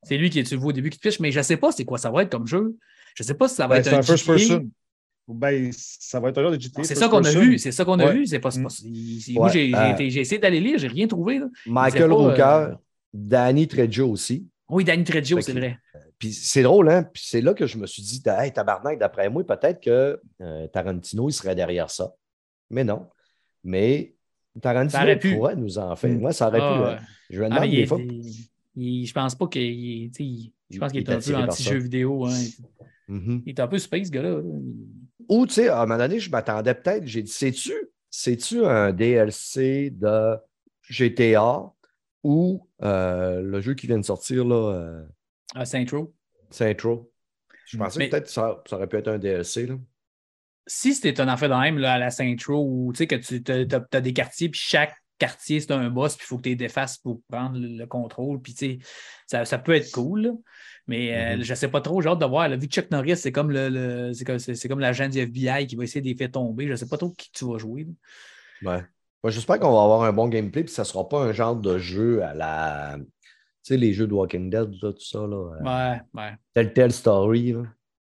C'est lui qui tu le vois au début qui te piche, mais je ne sais pas c'est quoi ça va être comme jeu. Je ne sais pas si ça va ben, être c'est un un first GTA. person. Ben, ça va être un genre de GTA. C'est ça qu'on a vu. C'est ça qu'on a Ouais. vu. C'est pas, Mm. pas- Moi, Ouais, j'ai euh, essayé d'aller lire, j'ai rien trouvé. là. Michael pas, Rooker, euh, Danny Trejo aussi. Oui, Danny Trejo, c'est vrai. Puis c'est drôle, hein? Puis c'est là que je me suis dit, hey, tabarnak, d'après moi, peut-être que euh, Tarantino, il serait derrière ça. Mais non. Mais Tarantino Ça pu. pourrait nous en faire. Mm. Moi, ça aurait Ah, pu. hein. Je me Ah, des fois. il- il- je pense pas qu'il. Je pense qu'il Il est un peu anti-jeu vidéo. hein. Mhm. Il est un peu space, ce gars-là. là. Ou, tu sais, à un moment donné, je m'attendais peut-être, j'ai dit, sais-tu, sais-tu un DLC de GTA ou euh, le jeu qui vient de sortir, là, euh, À Saint-Tro. Saint-Tro? Je pensais Mais- que peut-être que ça, ça aurait pu être un DLC. Là. Si c'était un affaire de même là, à la Saint-Tro, où tu sais que tu as, des quartiers, puis chaque quartier, c'est un boss, puis il faut que tu les défasses pour prendre le, le contrôle. Puis, tu sais, ça, ça peut être cool. là. Mais euh, Mhm. je ne sais pas trop, j'ai hâte de voir. là, vu que Chuck Norris, c'est comme le, le- c'est comme, c'est- comme l'agent du FBI qui va essayer de les faire tomber. Je ne sais pas trop qui tu vas jouer. là. Ouais. Moi, j'espère qu'on va avoir un bon gameplay, puis ça ne sera pas un genre de jeu à la. Tu sais, les jeux de Walking Dead, tout ça, là. euh, Ouais, ouais. Telltale Story. Là.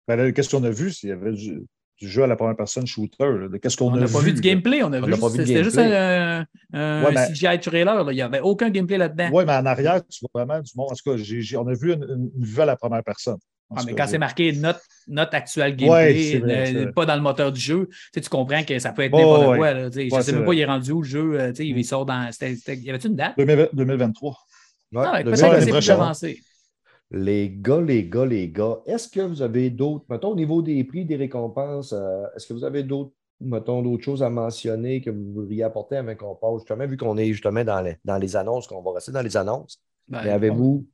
Ben là, qu'est-ce qu'on a vu? S'il y avait du, du jeu à la première personne shooter. de Qu'est-ce qu'on On a n'a vu? pas vu du là? gameplay, on a On vu n'a juste, pas vu de c'était juste un, un Ouais, mais- CGI trailer. là. Il n'y avait aucun gameplay là-dedans. Oui, mais en arrière, tu vois vraiment du monde. En tout cas, on a vu une, une- une vue à la première personne. Ah, mais quand c'est marqué notre, notre actuel gameplay, vrai, euh, pas dans le moteur du jeu, tu, sais, tu comprends que ça peut être Ouais, n'importe ouais. quoi. là, tu sais. je ne sais c'est même pas, il est rendu où le jeu. euh, tu sais, Mm. Il sort dans. c'était- y avait-tu une date? 2020 2023. Ouais, Ah, peut-être Ouais, que c'est plus avancé. Les gars, les gars, les gars, est-ce que vous avez d'autres, mettons, au niveau des prix, des récompenses, euh, est-ce que vous avez d'autres, mettons, d'autres choses à mentionner que vous voudriez apporter avant qu'on passe, justement, vu qu'on est justement dans les, dans les annonces, qu'on va rester dans les annonces, Ben, mais avez-vous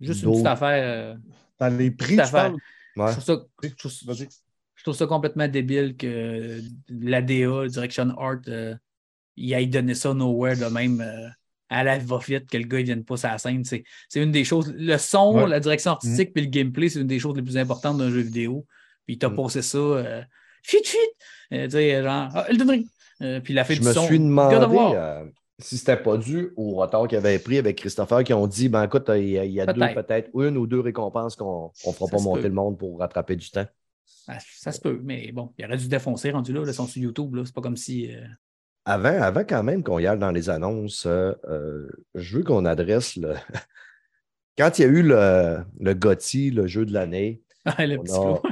Juste une petite affaire. euh, Dans les prix? Ouais. je, trouve ça, je trouve- Vas-y. je trouve ça complètement débile que l'ADA, Direction Art, euh, il aille donner ça nowhere de même. À la va-vite que le gars ne vienne pas sur la scène. C'est une des choses. Le son, Ouais. la direction artistique puis le gameplay, c'est une des choses les plus importantes d'un jeu vidéo. Puis il t'a Mm. posé ça. Euh, fuite, fuite! Euh, tu sais, genre, ah, Elden! Euh, puis il a fait Je du me son. suis God of demandé euh, si c'était pas dû au retard qu'il avait pris avec Christopher, qui ont dit ben écoute, il y a, il y a deux, Peut-être. une ou deux récompenses qu'on ne fera Ça pas monter peut. le monde pour rattraper du temps. Ça se peut, mais bon, il aurait dû défoncer rendu là. Là, ils sont sur YouTube. là. C'est pas comme si. euh, Avant, avant quand même qu'on y aille dans les annonces, euh, euh, je veux qu'on adresse le. Quand il y a eu le, le GOTY, le jeu de l'année, le on a,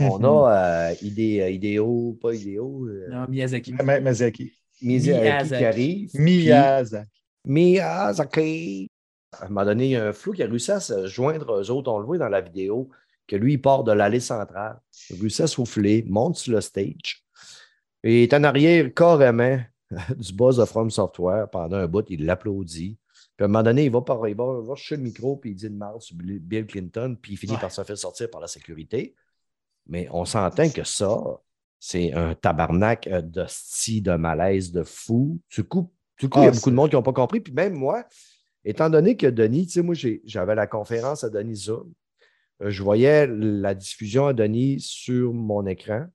on a euh, idée, euh, idéo, pas idéo, euh, Non, Miyazaki. Miyazaki. Miyazaki qui Miyazaki. Miyazaki. Miyazaki. À un moment donné, il y a un flou qui a réussi à se joindre aux autres. On le voit dans la vidéo, que lui, il part de l'allée centrale. Il réussit à souffler, monte sur le stage. Et il est en arrière carrément du boss de From Software. Pendant un bout, il l'applaudit. Puis à un moment donné, il va, par, il va, il va chercher le micro, puis il dit une marde sur Bill Clinton, puis il finit Ouais. par se faire sortir par la sécurité. Mais on s'entend que ça, c'est un tabarnak euh, de style, de malaise, de fou. Du coup, du coup Ah, il y a c'est- beaucoup de monde qui n'ont pas compris. Puis même moi, étant donné que Denis, tu sais, moi, j'avais la conférence à Denis Zoom, euh, je voyais la diffusion à Denis sur mon écran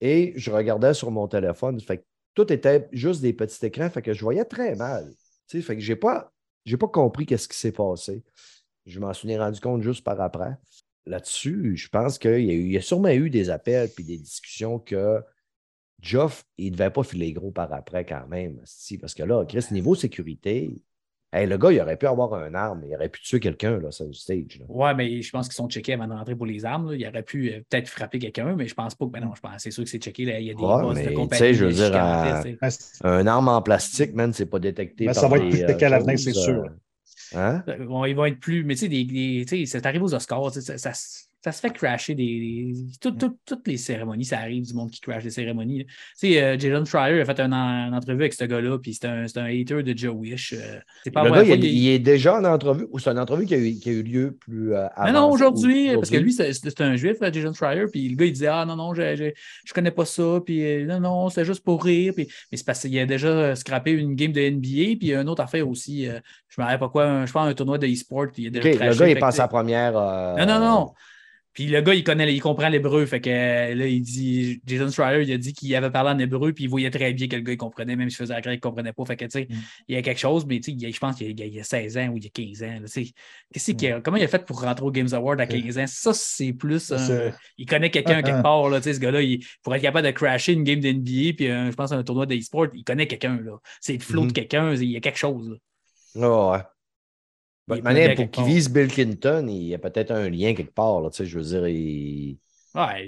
et je regardais sur mon téléphone. Fait que tout était juste des petits écrans, fait que je voyais très mal. Tu sais, fait que pas j'ai pas compris qu'est-ce qui s'est passé. Je m'en suis rendu compte juste par après. Là-dessus, je pense qu'il y, a sûrement eu des appels puis des discussions que Geoff, il ne devait pas filer gros par après quand même. Parce que là, Chris, niveau sécurité, hey, le gars, il aurait pu avoir un arme, il aurait pu tuer quelqu'un là, sur le stage. là. Ouais, mais je pense qu'ils sont checkés avant de rentrer pour les armes. là. Il aurait pu euh, peut-être frapper quelqu'un, mais je pense pas que. Mais non, je pense c'est sûr que c'est checké. là. Il y a des Ouais, mais, de tu compagnie. sais, je veux dire. Ben, Un arme en plastique, man, c'est pas détecté Ben, par ça va être plus checké à euh, l'avenir, c'est sûr. euh, Hein? Euh, Bon, ils vont être plus. Mais tu sais, des, des- c'est arrivé aux Oscars. Ça, ça, ça se fait crasher des. des- tout- tout- toutes les cérémonies, ça arrive du monde qui crash des cérémonies. Tu sais, euh, Jalen Schreier a fait un en- une entrevue avec ce gars-là, puis c'est un, un hater de Joe Wish. euh, c'est pas Le gars, il, est déjà en entrevue ou c'est une entrevue qui a eu, qui a eu lieu plus euh, Mais non, ou- aujourd'hui, parce que lui, c'est un juif, là, Jason Schreier, puis le gars, il disait Ah non, non, je, je connais pas ça, puis euh, non, non, c'est juste pour rire. Puis, mais c'est parce qu'il a déjà euh, scrappé une game de NBA, puis une autre affaire aussi, euh, je me rappelle pas quoi, un- je pense un tournoi de e-sport, puis il a déjà OK, le gars, il passe la première. euh, Non, non, non. Puis le gars, il connaît, il comprend l'hébreu. Fait que euh, là, il dit, Jason Schreier, il a dit qu'il avait parlé en hébreu, puis il voyait très bien que le gars, il comprenait, même s'il faisait la qu'il ne comprenait pas. Fait que, tu sais, Mm. il y a quelque chose, mais tu sais, il je pense qu'il y, a- il y a 16 ans ou il y a 15 ans. là, tu sais. Qu'est-ce Mm. qu'il a- comment il a fait pour rentrer au Games Award à 15 ans? Ça, c'est plus. il connaît quelqu'un Ah, quelque ah. part, là, tu sais, ce gars-là, il- pour être capable de crasher une game d'NBA, puis euh, je pense un tournoi d'e-sport, il connaît quelqu'un. là. C'est le flow de quelqu'un, il y a quelque chose. là. Ah ouais. De manière, pour qu'il vise Bill Clinton, il y a peut-être un lien quelque part. Là, tu sais, je veux dire, il... Ouais,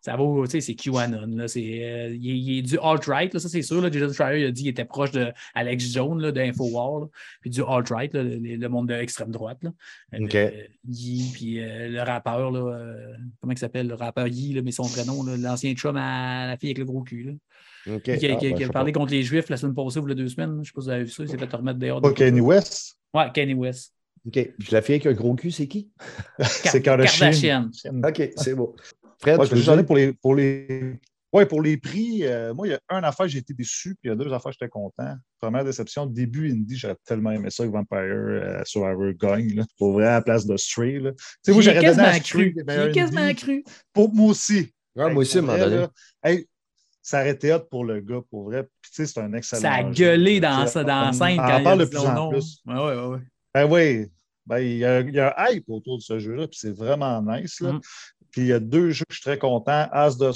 ça vaut, tu sais, c'est QAnon. Là, c'est, euh, il, est- il est du alt-right, là, ça c'est sûr. Là, Jason Schreier il a dit qu'il était proche de Alex Jones là, d'Infowar, là, puis du alt-right, là, le, le monde de l'extrême droite. Là. Euh, OK. euh, Yi, puis euh, le rappeur, là, euh, comment il s'appelle, le rappeur Yi, là, mais son vrai nom, l'ancien chum à la fille avec le gros cul. Là. OK. Qui, a- Ah, qui a- ben, qui a je sais parlé pas. contre les Juifs la semaine passée ou a deux semaines. Je ne sais pas si vous avez vu ça, il s'est fait remettre dehors. De- Kanye West? Ouais, Kanye West. OK. Puis la fille avec un gros cul, c'est qui? C'est Kardashian. Kardashian. OK, c'est beau. Fred, Ouais, je vais pour les, pour les, ouais, pour les prix. euh, moi, il y a une affaire, j'ai été déçu, puis il y a deux affaires, j'étais content. Première déception, début indie, j'aurais tellement aimé ça que Vampire euh, Survivor gagne, là, pour vrai, à la place de Stray. là. Tu sais, moi, j'aurais donné à quasiment Stray cru. des J'y meilleurs ai quasiment cru. Pour moi aussi. Ouais, moi aussi, à un moment donné. hey, ça aurait été hot pour le gars, pour vrai. Puis, tu sais, c'est un excellent. Ça a jeu, gueulé dans, ça- dans scène en quand il a parle de plus son en nom. plus. Ouais, ouais, ouais. Ben oui, ben, il, y a, il y a un hype autour de ce jeu-là, puis c'est vraiment nice. Là. Mhm. Puis il y a deux jeux que je suis très content. As the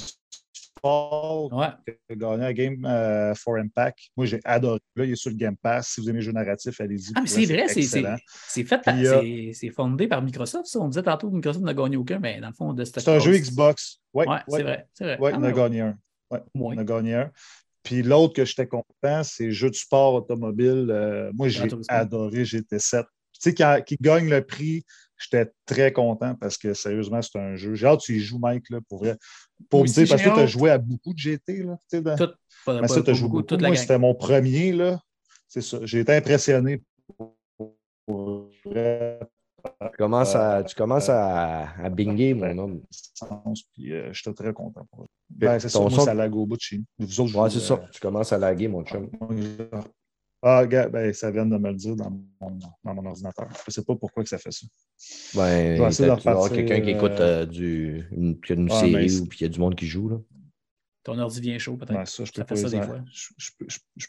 Fall, Ouais. qui a gagné la Game euh, for Impact. Moi, j'ai adoré. Là, il est sur le Game Pass. Si vous aimez les jeux narratifs, allez-y. Ah, mais c'est vrai, c'est- c'est excellent. c'est fait par, euh, c'est- fondé par Microsoft, ça. On disait tantôt que Microsoft n'a gagné aucun, mais dans le fond, de cette C'est un jeu Xbox. Oui, Ouais, c'est vrai. C'est vrai. Oui, Ah, on a ouais. gagné un. Ouais, Ouais. on a gagné un. Puis l'autre que j'étais content, c'est jeu de sport automobile. Euh, moi, j'ai adoré GT7. Tu sais, qui, gagne le prix, j'étais très content parce que sérieusement, c'est un jeu. J'ai hâte que tu y joues, Mike, là, pour vrai. Pour parce que tu as joué à beaucoup de GT. Là, dans- Tout, pas, mais ça, as joué beaucoup, beaucoup. toute la Moi, c'était mon premier. là. C'est ça. J'ai été impressionné. Pour vrai, Tu commences à, tu commences à, à binguer, mon homme. puis euh, j'étais très content. Pour eux. Ben, c'est ça, Ton moi, son- ça lag au bout de chez nous. Vous autres, Ouais, vous, c'est ça. euh, Tu commences à laguer, mon chum. Ah, gars, ben, ça vient de me le dire dans mon, dans mon ordinateur. Je ne sais pas pourquoi que ça fait ça. Ben, Je vais essayer de peut-être qu'il va y avoir repartir, quelqu'un qui écoute euh, euh, du, une, a une Ah, série c'est- ou puis il y a du monde qui joue. Là. Ton ordi vient chaud, peut-être. Ça, je peux pas fait ça des fois. Je, je peux, je, je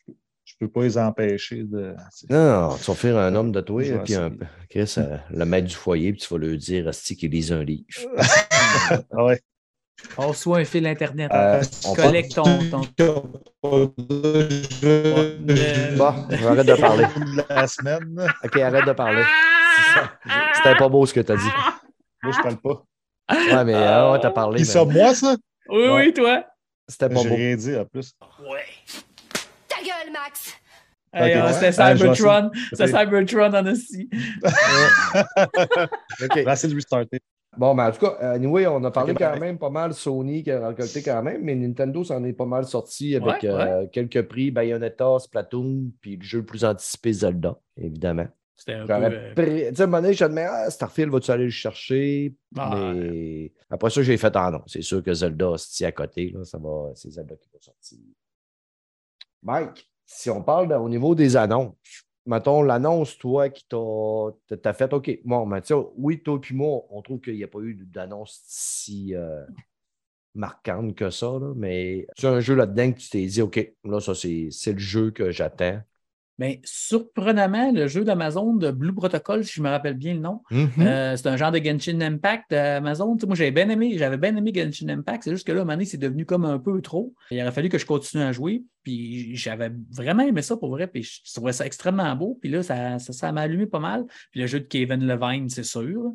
peux, pas les empêcher de. Non, non, tu vas faire un homme de toi, vais puis un. Chris, euh, le maître du foyer, puis tu vas lui dire Asti qu'il lise un livre. Ah ouais. Oh, soit un fil Internet. Euh, on Collecte ton. ton... Bon, arrête de parler. La semaine. OK, arrête de parler. C'est. C'était pas beau ce que tu as dit. Moi, je parle pas. Ouais, mais euh, ouais, t'as parlé. Mais ça, moi, ça? Oui, Ouais. oui, toi. C'était pas J'ai beau. rien dit en plus. Ouais. Max! Hey. C'était Cybertron. C'était. Cybertron en aussi. De restarter. Bon, mais en tout cas, anyway, on a parlé quand même pas mal Sony qui a récolté quand même, mais Nintendo s'en est pas mal sorti avec Ouais, euh, quelques prix Bayonetta, Splatoon, puis le jeu le plus anticipé Zelda, évidemment. C'était un peu. Euh, pré- Tu sais, à un moment donné, je me disais, ah, Starfield, vas-tu aller le chercher? Ah, mais après ça, j'ai fait, ah non, c'est sûr que Zelda se tient à côté, là, ça va, c'est Zelda qui va sortir. Mike, si on parle au niveau des annonces, mettons l'annonce, toi, qui t'a t'as fait, OK, bon, mais oui, toi et moi, on trouve qu'il n'y a pas eu d'annonce si euh, marquante que ça, là, mais tu as un jeu là-dedans que tu t'es dit, OK, là, ça, c'est le jeu que j'attends. Mais surprenamment, le jeu d'Amazon de Blue Protocol, si je me rappelle bien le nom, Mhm. euh, c'est un genre de Genshin Impact d'Amazon. Moi, j'avais bien aimé, j'avais bien aimé Genshin Impact. C'est juste que là, à un moment donné, c'est devenu comme un peu trop. Il aurait fallu que je continue à jouer. Puis j'avais vraiment aimé ça pour vrai. Puis je trouvais ça extrêmement beau. Puis là, ça, ça, ça m'a allumé pas mal. Puis le jeu de Kevin Levine, c'est sûr.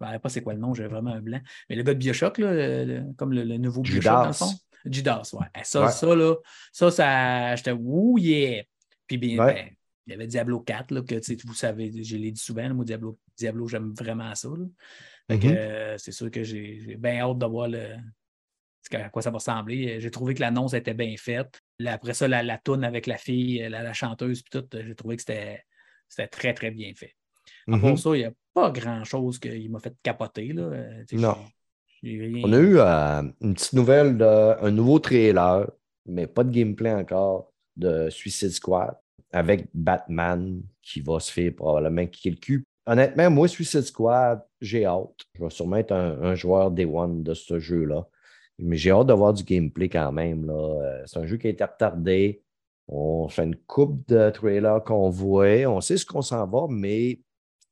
Je ne me pas c'est quoi le nom, j'avais vraiment un blanc. Mais le gars de Bioshock, là, le- comme le, le nouveau Bioshock, dans le fond. Judas, ouais. Eh, Ça, Ouais. ça, là, ça, ça, j'étais, ouh, yeah. Puis bien, Ouais. ben, il y avait Diablo 4, là, que vous savez, je l'ai dit souvent, moi, Diablo, Diablo j'aime vraiment ça. euh, c'est sûr que j'ai bien hâte de voir le, à quoi ça va ressembler. J'ai trouvé que l'annonce était bien faite. Là, après ça, la, la toune avec la fille, la, la chanteuse, puis tout, j'ai trouvé que c'était très, très bien fait. Mhm. part ça, il n'y a pas grand-chose qui m'a fait capoter. Là. Euh, Non. rien- On a eu euh, une petite nouvelle d'un nouveau trailer, mais pas de gameplay encore, de Suicide Squad avec Batman qui va se faire probablement kicker le cul. Honnêtement, moi, Suicide Squad, j'ai hâte. Je vais sûrement être un, un joueur Day One de ce jeu-là. Mais j'ai hâte de voir du gameplay quand même. là. Euh, C'est un jeu qui a été retardé. On fait une coupe de trailers qu'on voit. On sait ce qu'on s'en va, mais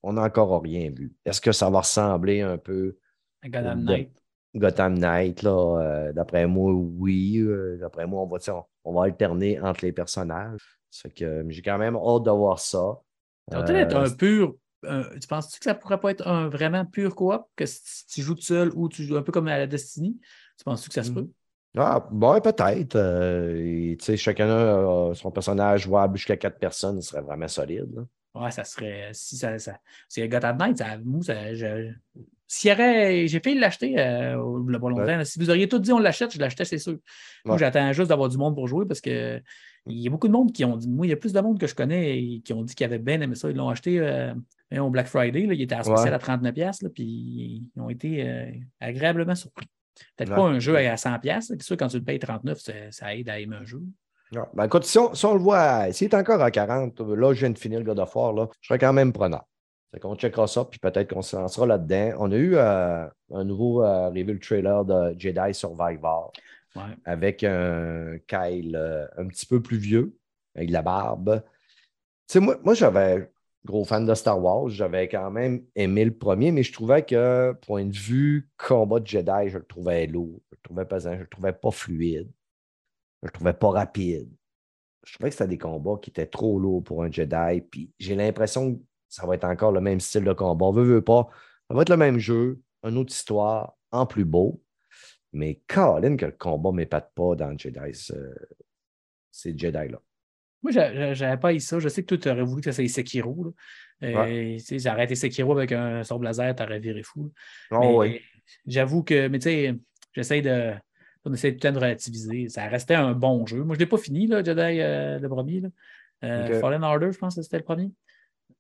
on n'a encore rien vu. Est-ce que ça va ressembler un peu Gotham de- Knight? Gotham Knight, là, euh, d'après moi, oui. Euh, d'après moi, on va, on, on va alterner entre les personnages. Ça fait que euh, j'ai quand même hâte de voir ça. Ça va peut-être être Euh, un pur. un- tu penses-tu que ça pourrait pas être un vraiment pur coop, que si tu joues tout seul ou tu joues un peu comme à la Destiny? Tu penses-tu que ça se peut? Ah, bon, peut-être. Euh, et, tu sais, chacun a son personnage jouable jusqu'à quatre personnes, ce serait vraiment solide. là. Ouais, ça serait. Si ça. ça c'est Gotham Knight, ça, moi, ça, je- s'il y aurait. J'ai failli l'acheter euh, a pas longtemps. Ouais. Si vous auriez tout dit on l'achète, je l'achetais, c'est sûr. Moi, j'attends juste d'avoir du monde pour jouer parce que il y a beaucoup de monde qui ont dit. Moi, il y a plus de monde que je connais et qui ont dit qu'ils avaient bien aimé ça. Ils l'ont acheté euh, au Black Friday. Là, il était à spécial à 39$, là, puis ils ont été euh, agréablement surpris. Peut-être pas un jeu à 100$. là. C'est sûr, quand tu le payes 39$, ça, ça aide à aimer un jeu. Ben, écoute, si on, si on le voit, s'il est encore à 40, là, je viens de finir le God of War, là, je serais quand même preneur. Fait qu'on checkera ça, puis peut-être qu'on se lancera là-dedans. On a eu euh, un nouveau euh, review trailer de Jedi Survivor Ouais. avec un Kyle euh, un petit peu plus vieux, avec de la barbe. Tu sais, moi, moi j'avais, gros fan de Star Wars, j'avais quand même aimé le premier, mais je trouvais que, point de vue combat de Jedi, je le trouvais lourd, je le trouvais pesant, je le trouvais pas fluide, je le trouvais pas rapide. Je trouvais que c'était des combats qui étaient trop lourds pour un Jedi, puis j'ai l'impression que ça va être encore le même style de combat. On veut, veut pas. Ça va être le même jeu, une autre histoire, en plus beau. Mais Colin, que le combat ne m'épate pas dans Jedi, ce- ces Jedi-là. Moi, j'a- j'a- j'avais pas eu ça. Je sais que toi, tu aurais voulu que ça soit Sekiro. Euh, J'ai arrêté Sekiro avec un sort laser, tu aurais viré fou. Oh, oui. J'avoue que, mais tu sais, j'essaie de. On essaie tout le temps de relativiser. Ça restait un bon jeu. Moi, je ne l'ai pas fini, là, Jedi, euh, le premier. là. Euh. Fallen Order, je pense que c'était le premier.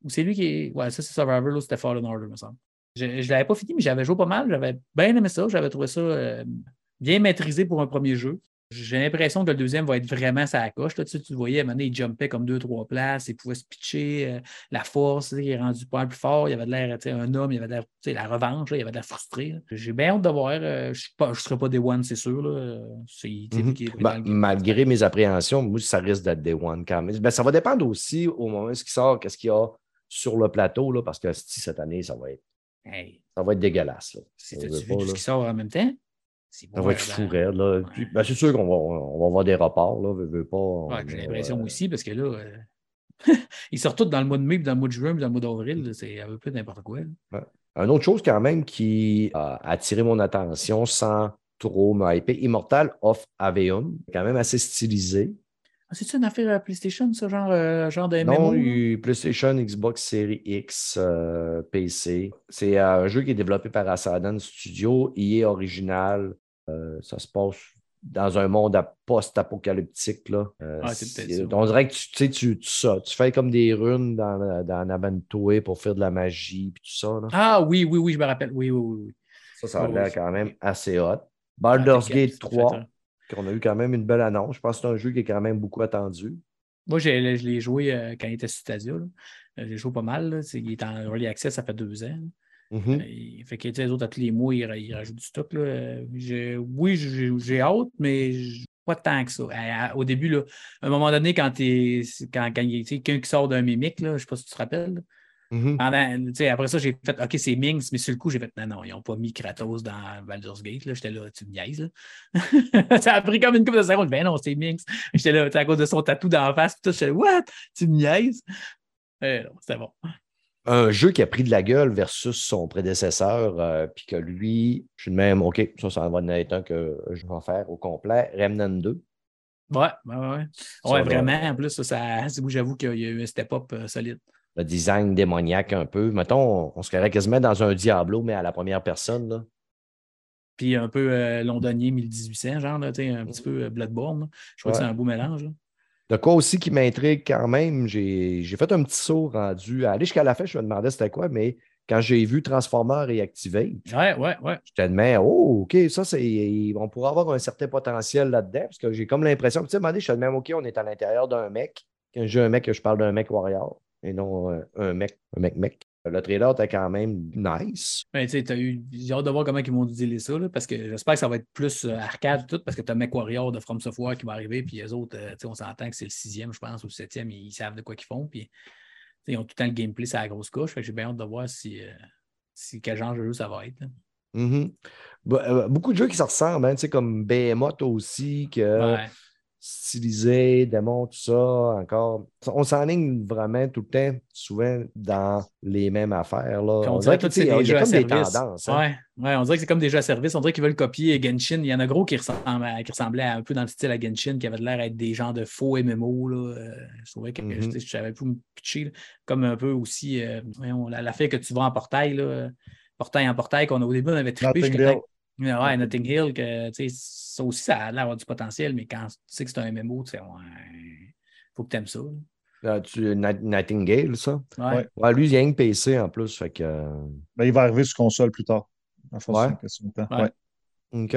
Ou c'est lui qui est. Ouais, ça, c'est Survivor, là, c'était Fallen Order, me semble. Je ne l'avais pas fini, mais j'avais joué pas mal. J'avais bien aimé ça. J'avais trouvé ça euh, bien maîtrisé pour un premier jeu. J'ai l'impression que le deuxième va être vraiment sa coche. Là, tu, sais, tu le voyais, à un moment donné, il jumpait comme deux, trois places, il pouvait se pitcher, euh, la force, il est rendu pas plus fort, il avait de l'air, tu sais, un homme, il avait de l'air, tu sais, la revanche, là, il avait de l'air frustré. J'ai bien hâte de voir. euh, je ne serai pas des one, c'est sûr. Là. C'est Mhm. Ben, game. malgré mes appréhensions, moi, ça risque d'être Day One quand même. Ben, ça va dépendre aussi au moment où il sort, qu'est-ce qu'il y a sur le plateau, là, parce que cette année, ça va être, Hey, ça va être dégueulasse. On tu vu pas, tout ce qui sort en même temps? C'est Ça va être fou raide, là. Puis, ben, c'est sûr qu'on va, on va avoir des reports, là, pas. Ouais, j'ai l'impression euh, aussi, parce que là, euh, ils sortent tous dans le mois de mai, puis dans le mois de juin, puis dans le mois d'avril. C'est un peu n'importe quoi. là. Une autre chose quand même qui a attiré mon attention sans trop me hyper, Immortal of Aveum, quand même assez stylisé. Ah, C'est-tu une affaire à PlayStation, ce genre, euh, genre de MMO? Non, PlayStation, Xbox Series X, euh, PC. C'est euh, un jeu qui est développé par Asadan Studio. Il est original. Euh, ça se passe dans un monde post-apocalyptique. là. Euh, Ah, c'est c'est- on dirait que tu, tu sais, tu, ça, tu fais comme des runes dans, dans Nabantoé pour faire de la magie et tout ça. là. Ah oui, oui, oui, je me rappelle. Oui, oui, oui. oui. Ça, ça a oui, l'air oui. quand même assez hot. Baldur's Ah, Gate c'est fait, 3, hein. Qu'on a eu quand même une belle annonce. Je pense que c'est un jeu qui est quand même beaucoup attendu. Moi, je l'ai joué euh, quand il était sur Stadia. Euh, J'ai joué pas mal. là. Il est en early access, ça fait deux ans. Mhm. Euh, il fait que les autres, à tous les mois, ils, ils rajoutent du stock. Là. Euh, Oui, j'ai hâte, mais Pas tant que ça. À- à- Au début, là, à un moment donné, quand, quand, quand il y a quelqu'un qui sort d'un mimique, je ne sais pas si tu te rappelles. Mhm. Pendant- sais, après ça, j'ai fait OK, c'est Minx, mais sur le coup, j'ai fait non, non, ils n'ont pas mis Kratos dans Baldur's Gate. là. J'étais là, tu me niaises. là. ça a pris comme une couple de secondes. Ben non, c'est Minx. J'étais là, à cause de son tatou d'en face. Puis tout, j'étais What? Tu me niaises? Eh c'était bon. Un jeu qui a pris de la gueule versus son prédécesseur, euh, puis que lui, je suis de même, OK, ça, ça va être un que je vais faire au complet. Remnant 2. Ouais, ouais, ouais. Ouais, vraiment. En plus, ça, ça, j'avoue qu'il y a eu un step-up euh, solide. Le design démoniaque un peu. Mettons, on se carrait quasiment dans un Diablo, mais à la première personne. Là. Puis un peu euh, londonien 1800, genre, là, un petit peu euh, Bloodborne. là. Je trouve que Ouais. c'est un beau mélange. là. De quoi aussi qui m'intrigue quand même, j'ai j'ai fait un petit saut rendu à aller jusqu'à la fin, je me demandais c'était quoi, mais quand j'ai vu Transformer réactivé, Ouais, ouais, ouais. j'étais de même, oh, OK, ça, c'est. On pourrait avoir un certain potentiel là-dedans, parce que j'ai comme l'impression, tu sais, je suis de même, OK, on est à l'intérieur d'un mec. Quand j'ai un mec, je parle d'un mec warrior, et non euh, un mec, un mec-mec. Le trailer était quand même nice. Ben, tu sais, eu. J'ai hâte de voir comment ils vont dealer ça, là, parce que j'espère que ça va être plus euh, arcade tout, parce que t'as MechWarrior de From Software qui va arriver, puis les autres, euh, tu sais, on s'entend que c'est le sixième, je pense, ou le septième, ils savent de quoi qu'ils font, puis tu ils ont tout le temps le gameplay, c'est la grosse couche. Fait que j'ai bien hâte de voir si, euh, si quel genre de jeu ça va être. là. Mhm. Be- euh, beaucoup de jeux qui se ressemblent, hein, tu sais, comme Behemoth aussi, que Ouais. Stylisé, démon, tout ça, encore. On s'enligne vraiment tout le temps, souvent, dans les mêmes affaires. Là. On dirait que c'est des jeux à comme des service. tendances. hein. Ouais, ouais, on dirait que c'est comme des jeux à service. On dirait qu'ils veulent copier Genshin. Il y en a gros qui ressemblaient, qui ressemblaient un peu dans le style à Genshin, qui avait l'air d'être des genres de faux MMO. Là. Euh, je trouvais que Mhm. sais, je savais pas me pitcher. là. Comme un peu aussi euh, la, la fait que tu vas en portail, là, euh, portail en portail, qu'on a au début, on avait trippé Ouais, Notting Hill, que tu sais, ça aussi, ça a l'air d'avoir du potentiel, mais quand tu sais que c'est un MMO, tu sais, ouais, faut que tu aimes ça. là. Là, tu- Night- Nightingale, ça? Ouais. Ouais. Lui, il y a un PC en plus. Fait que. euh, Ben, il va arriver sur console plus tard. En Ouais. c'est une question de temps. Ouais. Ouais. OK.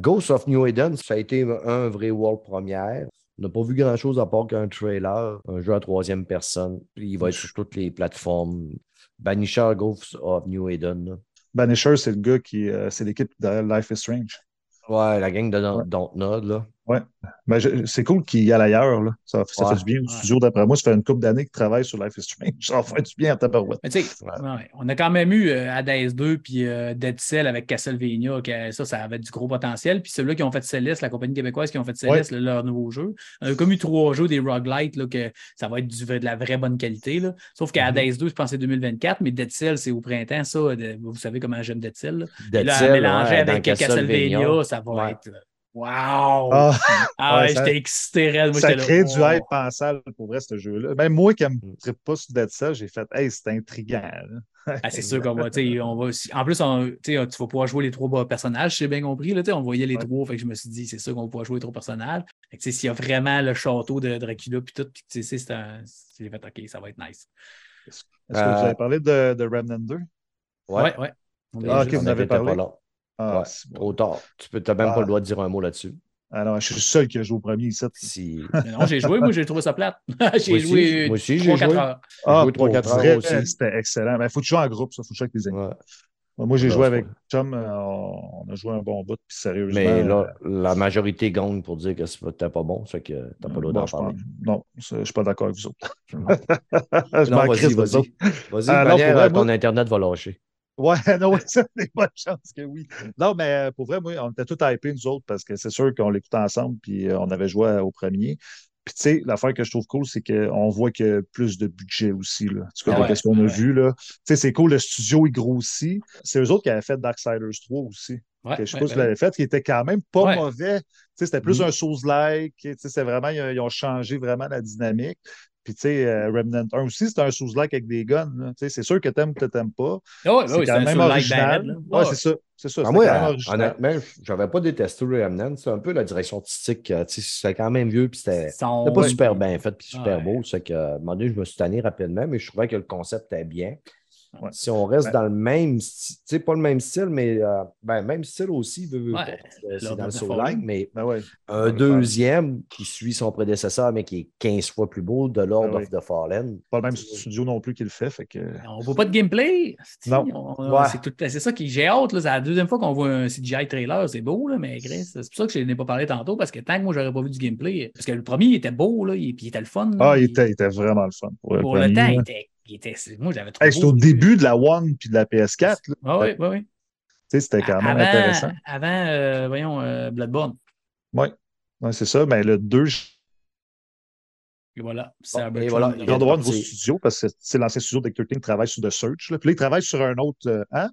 Ghost of New Eden, ça a été un vrai world première. On n'a pas vu grand-chose à part qu'un trailer, un jeu à troisième personne. Puis il va être sur toutes les plateformes. Banisher Ghost of New Eden. là. Banisher, c'est le gars qui. euh, c'est l'équipe de Life is Strange. Ouais, la gang de. Dontnod, là. Ben, je- c'est cool qu'il y aille ailleurs. Là. Ça, ça Ouais. fait du bien au Ouais. studio. D'après moi, ça fait une couple d'années qu'il travaille sur Life is Strange. Ça va faire du bien à tabarouette. Mais tu sais, Ouais. ouais, on a quand même eu euh, Hades 2 puis euh, Dead Cell avec Castlevania, que ça, ça avait du gros potentiel. Puis ceux-là qui ont fait Céleste, la compagnie québécoise qui ont fait Céleste, là, leur nouveau jeu. On a comme eu trois jeux, des roguelites, là, que ça va être du, de la vraie bonne qualité. Là. Sauf qu'à Mhm. Hades 2, je pense c'est 2024, mais Dead Cell, c'est au printemps, ça. de- vous savez comment j'aime Dead Cell. Dead Cell, mélanger ouais, avec Castlevania, ça va Ouais. être. Wow! Ah, Ah ouais, ouais, j'étais excité. Moi, ça crée du hype pensable pour vrai, ce jeu-là. Même moi qui ne me pas sur Dead Cell, j'ai fait Hey, c'est intriguant. Ah, c'est sûr qu'on va, tu sais, on va aussi- En plus, on, tu sais, tu vas pouvoir jouer les trois bas- personnages, j'ai bien compris. Là, on voyait les Ouais. trois, fait que je me suis dit, c'est sûr qu'on va pouvoir jouer les trois personnages. Fait que, tu sais, S'il y a vraiment le château de Dracula, puis tout, puis tu sais, c'est un. J'ai fait, OK, ça va être nice. Est-ce que Euh, vous avez parlé de, de Remnant 2? Ouais, ouais. On Ah, ok, vous en avez parlé. pas là. Ah, Ouais, c'est bon. Trop tard. Tu n'as même Ah. pas le droit de dire un mot là-dessus. Alors, je suis le seul qui a joué au premier ici. Si... Mais non, j'ai joué, moi, j'ai trouvé ça plate. j'ai Moi aussi, joué moi aussi, j'ai 3-4 joué. heures. Ah, joué trois, pour quatre heures vrai, aussi. C'était excellent. Il faut que tu joues en groupe, ça. faut que tu joues avec tes amis. Ouais. Moi, j'ai joué avec Chum. euh, On, a joué un bon bout, puis sérieusement. Mais là, euh, la majorité gagne pour dire que c'était pas bon, fait que t'as pas le droit d'en parler. non, ça, je suis pas d'accord avec vous autres. Non. je Non, m'en vas-y, vas-y. Vas-y, Ah, euh, ton Internet va lâcher. Ouais, non, ouais, ça, des bonnes chances que oui. Non, mais euh, pour vrai, moi, on était tous hypés, nous autres, parce que c'est sûr qu'on l'écoutait ensemble, puis euh, on avait joué au premier. Puis, tu sais, l'affaire que je trouve cool, c'est qu'on voit qu'il y a plus de budget aussi, là. En tout cas, Ah ouais, qu'est-ce qu'on a vu, là. Tu sais, c'est cool, le studio, il grossit. C'est eux autres qui avaient fait Darksiders 3 aussi. Ouais, que je sais pas si ben fait, qui était quand même pas mauvais. Tu sais, c'était plus Mhm. un Souls-like. Tu sais, C'était vraiment, ils ont changé vraiment la dynamique. Puis, tu sais, euh, Remnant 1 aussi, c'était un Souls-like avec des guns. là. Tu sais, C'est sûr que t'aimes ou que t'aimes pas. Ouais, C'est quand un même original. Ouais, c'est ça. C'est ça. Ah, c'était moi, quand même original. honnêtement, j'avais pas détesté Remnant. C'est un peu la direction artistique. euh, tu sais, C'était quand même vieux, puis c'était Son- pas super bien fait, puis super Ouais. beau. C'est que, à un moment donné, je me suis tanné rapidement, mais je trouvais que le concept était bien. Ouais. Si on reste Ouais. dans le même style, tu sais, pas le même style, mais euh, ben, même style aussi, Ouais, c'est dans le soul mais Ben ouais. un deuxième qui suit son prédécesseur, mais qui est 15 fois plus beau, de Lord oui. of the Fallen. Pas le même studio non plus qui le fait. fait que... On voit pas de gameplay. C'est- Non. on- Ouais. C'est tout- c'est ça qui j'ai hâte. là. C'est la deuxième fois qu'on voit un CGI trailer. C'est beau, là, mais Chris, c'est pour ça que je n'ai pas parlé tantôt, parce que tant que moi, j'aurais pas vu du gameplay. Parce que le premier, il était beau, là, et puis il était le fun. là. Ah, il Il- était, il était vraiment le fun. Pour, Pour le temps, il était. Il était- moi, j'avais trouvé. Hey, C'était au début de la One puis de la PS4. là. Ah oui, oui, oui. C'était quand même avant, intéressant. Avant, euh, voyons, euh, Bloodborne. Oui, ouais, c'est ça. Mais le 2, j'ai Et voilà. Bon, Cybertron. et voilà, hâte de voir un nouveau C'est- studio parce que c'est l'ancien studio de 13 qui travaille sur The Search. Là. Puis là, il travaille sur un autre. euh, hein?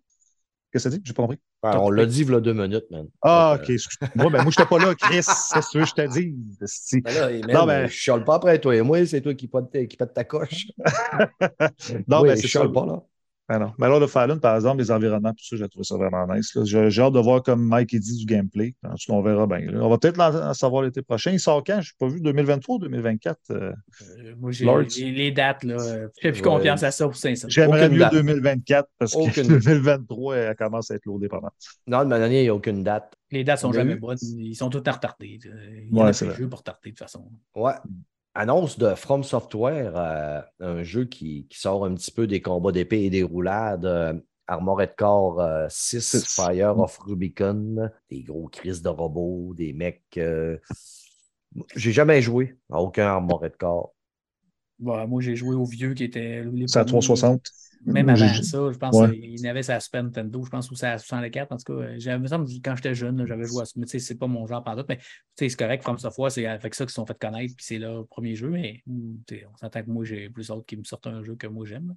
Qu'est-ce que ça dit? J'ai pas compris. On l'a dit il y a deux minutes, man. Ah, Donc, ok. excuse-moi, ben, moi, je n'étais pas là, Chris. C'est ce que je te dis. Ben là, Non, ben- Je chiale pas après toi et moi, c'est toi qui pète, qui pète ta coche. Non, oui, mais je chiale ça. pas, là. Ah non. Mais alors, le Fallen, par exemple, les environnements, tout ça, j'ai trouvé ça vraiment nice. J'ai j'ai hâte de voir comme Mike il dit du gameplay. En tout cas, on verra bien. là. On va peut-être en savoir l'été prochain. Il sort quand? Je n'ai pas vu 2023 ou 2024. euh, Euh, moi, j'ai les, les dates, là. Je fais plus Ouais. confiance à ça pour 500. J'aimerais mieux date. 2024 parce que Aucune. 2023, elle commence à être lourdée mal. Non, de ma année, il n'y a aucune date. Les dates sont jamais eu- bonnes. Ils sont tout à retardés. Euh, Il y en Ouais, a plus pour retarder de toute façon. Ouais. Annonce de From Software, euh, un jeu qui, qui sort un petit peu des combats d'épée et des roulades. euh, Armored Core euh, 6, Six. Fire of Rubicon, des gros crises de robots, des mecs. euh, J'ai jamais joué à aucun Armored Core. Ouais, moi, j'ai joué au vieux qui était. C'est à premiers- 360. Même avant ça, je pense Ouais. qu'il avait sa Super Nintendo, je pense, ou sa 64. En tout cas, j'avais, me semble, quand j'étais jeune, j'avais joué à ça. Mais tu sais, c'est pas mon genre par mais tu sais, c'est correct. From Software, c'est avec ça qu'ils se sont fait connaître, puis c'est leur premier jeu. Mais sais, on s'entend que moi, j'ai plus d'autres qui me sortent un jeu que moi, j'aime.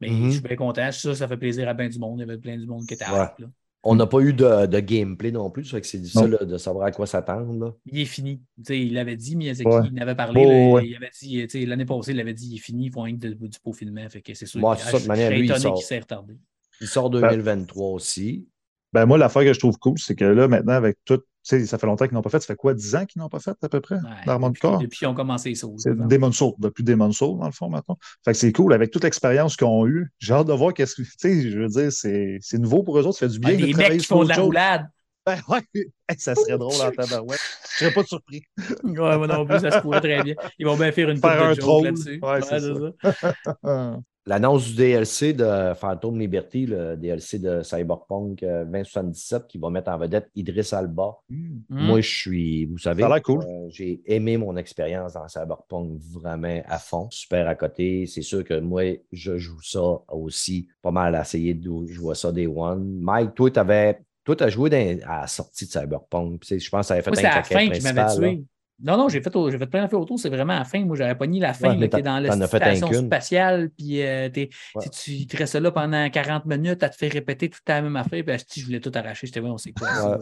Mais Mhm. je suis bien content. Que ça fait plaisir à bien du monde. Il y avait plein du monde qui était Ouais. hype, là. On n'a pas eu de, de gameplay non plus, ça fait que c'est difficile là, de savoir à quoi s'attendre. là. Il est fini. Tu sais, il l'avait dit, Miyazaki, Ouais. il en avait parlé. Ouais, là, ouais. Il avait dit, tu sais, l'année passée, il avait dit il est fini, ils font rien que de- du peaufinement. Fait que c'est sûr. Ouais, que- c'est ça, de je- manière, je serais lui, il étonné sort. qu'il s'est retardé. Il sort 2023 aussi. Ben, moi, l'affaire que je trouve cool, c'est que là, maintenant, avec tout, tu sais, ça fait longtemps qu'ils n'ont pas fait. Ça fait quoi, 10 ans qu'ils n'ont pas fait, à peu près, Ouais, d'Armored depuis, Core? depuis qu'ils ont commencé ça. C'est Demon's Soul, depuis Demon's Soul, dans le fond, maintenant. Fait que c'est cool, avec toute l'expérience qu'ils ont eue. J'ai hâte de voir qu'est-ce que, tu sais, je veux dire, c'est c'est nouveau pour eux autres, ça fait du bien Ah, de travailler mecs qui font de la roulade. Ben, ouais, Hey, ça serait drôle en tabarouette. Je serais pas surpris. Ouais, moi non plus, ça se pourrait très bien. Ils vont bien faire une Faire un de là-dessus. Ouais, c'est ça. Ah. L'annonce du DLC de Phantom Liberty, le DLC de Cyberpunk euh, 2077, qui va mettre en vedette Idris Alba. Hmm. Moi, je suis, vous savez, cool. euh, j'ai aimé mon expérience dans Cyberpunk vraiment à fond. Super à côté. C'est sûr que moi, je joue ça aussi pas mal à essayer de jouer ça des One. Mike, toi, tu avais. Toi, tu as joué dans- à la sortie de Cyberpunk. Je pense que ça avait fait Moi, un à la caquet fin qui m'avait principal, là. tué. Non, non, j'ai fait, j'ai fait plein d'affaires autour. C'est vraiment à la fin. Moi, j'avais pas ni la fin. Ouais, t'es dans la station spatiale, puis euh, Ouais. tu, te restes là pendant 40 minutes à te faire répéter tout la même affaire. Puis je voulais tout arracher. J'étais, ouais, on sait quoi. ça?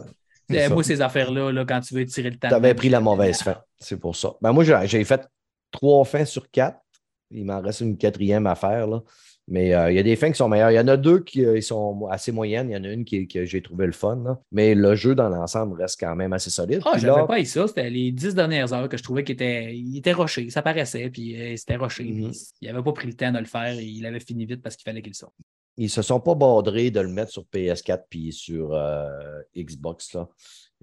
C'est moi, ces affaires-là, là, quand tu veux tirer le temps. Tu avais pris la mauvaise fin. C'est pour ça. Ben, moi, j'ai j'ai fait trois fins sur quatre. Il m'en reste une quatrième à faire. Là. Mais euh, il y a des fins qui sont meilleures. Il y en a deux qui euh, sont assez moyennes. Il y en a une qui, que j'ai trouvé le fun. là. Mais le jeu dans l'ensemble reste quand même assez solide. Ah, j'avais pas eu ça. C'était les dix dernières heures que je trouvais qu'il était, il était rushé. Ça paraissait, puis euh, c'était rushé. Mhm. puis Il n'avait pas pris le temps de le faire. et Il avait fini vite parce qu'il fallait qu'il sorte. ils se sont pas bordrés de le mettre sur PS4 puis sur euh, Xbox. Là.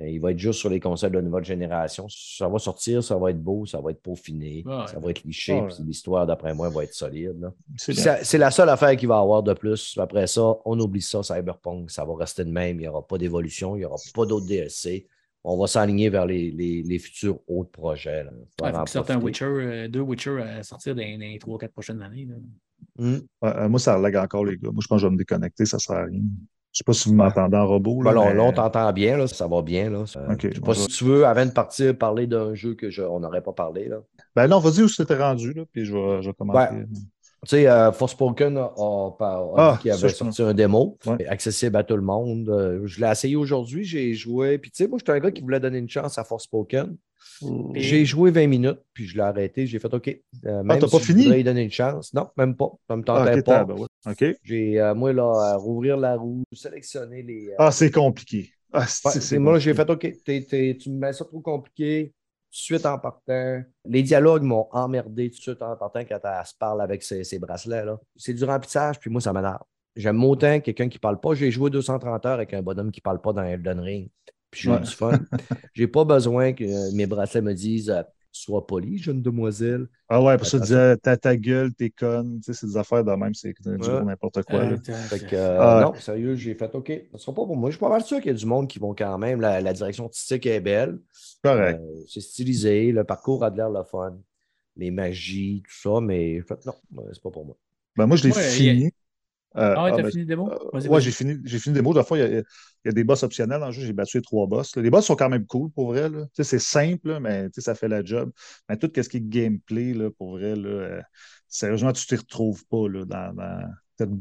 Et Il va être juste sur les consoles de nouvelle génération. Ça va sortir, ça va être beau, ça va être peaufiné, Ouais. ça va être liché. Ouais. puis l'histoire, d'après moi, va être solide. C'est la seule affaire qu'il va avoir de plus. Après ça, on oublie ça, Cyberpunk. Ça va rester de même. Il n'y aura pas d'évolution. Il n'y aura pas d'autres DLC. On va s'aligner vers les, les- les futurs autres projets. là. Faut Il en faut profiter. Witcher, euh, deux Witcher à sortir dans, les 3-4 prochaines années. là. Hum. Ouais, euh, moi, ça lag encore, les gars. Moi, je pense que je vais me déconnecter, ça sert à rien. Je sais pas si vous m'entendez en robot. Là, là, mais- là, on t'entend bien, là, ça va bien. Là. Je sais pas si tu veux, avant de partir, parler d'un jeu que je- on n'aurait pas parlé. Là. Ben non, vas-y où c'était rendu, là, puis je vais, je vais. Ouais. Tu sais, euh, Forspoken a, a- a Ah, ça, avait sorti un démo Ouais. accessible à tout le monde. Euh, je l'ai essayé aujourd'hui, j'ai joué. Puis tu sais, moi, j'étais un gars qui voulait donner une chance à Forspoken. Puis- J'ai joué 20 minutes, puis je l'ai arrêté. J'ai fait OK. euh, même t'as si pas je fini? voudrais lui donner une chance. Non, même pas. Ça me Ah, tentait ok, pas. OK. J'ai, euh, moi, là, à rouvrir la roue, sélectionner les. euh, Ah, c'est compliqué. Ah, ouais, c'est, moi, j'ai fait OK. t'es- t'es- tu me mets ça trop compliqué. Tout de suite en partant. Les dialogues m'ont emmerdé tout de suite en partant quand elle se parle avec ses, ses bracelets. là. C'est du remplissage, puis moi, ça m'énerve. j'aime autant quelqu'un qui parle pas. J'ai joué 230 heures avec un bonhomme qui parle pas dans Elden Ring. Puis j'ai Ouais. du fun. j'ai pas besoin que mes bracelets me disent euh, Sois poli, jeune demoiselle. Ah ouais, pour ça, tu disais, t'as ta gueule, t'es conne. Tu sais, c'est des affaires de même, c'est du n'importe quoi. là. Euh, Fait que, euh, Ah. non, sérieux, j'ai fait OK, ce sera pas pour moi. Je suis pas mal sûr qu'il y a du monde qui vont quand même. La, la direction artistique est belle. Correct. Euh, c'est stylisé, le parcours a de l'air le fun. Les magies, tout ça, mais fait non, c'est pas pour moi. Ben, moi, je l'ai Ouais, fini. Euh, Ah ouais, ah, t'as ben, fini le démo? Euh, ouais, j'ai fini, j'ai fini des mots. De fois, il y, a, il y a des boss optionnels dans le jeu. J'ai battu les trois boss. là. Les boss sont quand même cool pour vrai. C'est simple, là, mais ça fait la job. Mais tout ce qui est gameplay, là, pour vrai, là, euh, sérieusement, tu ne t'y retrouves pas là, dans.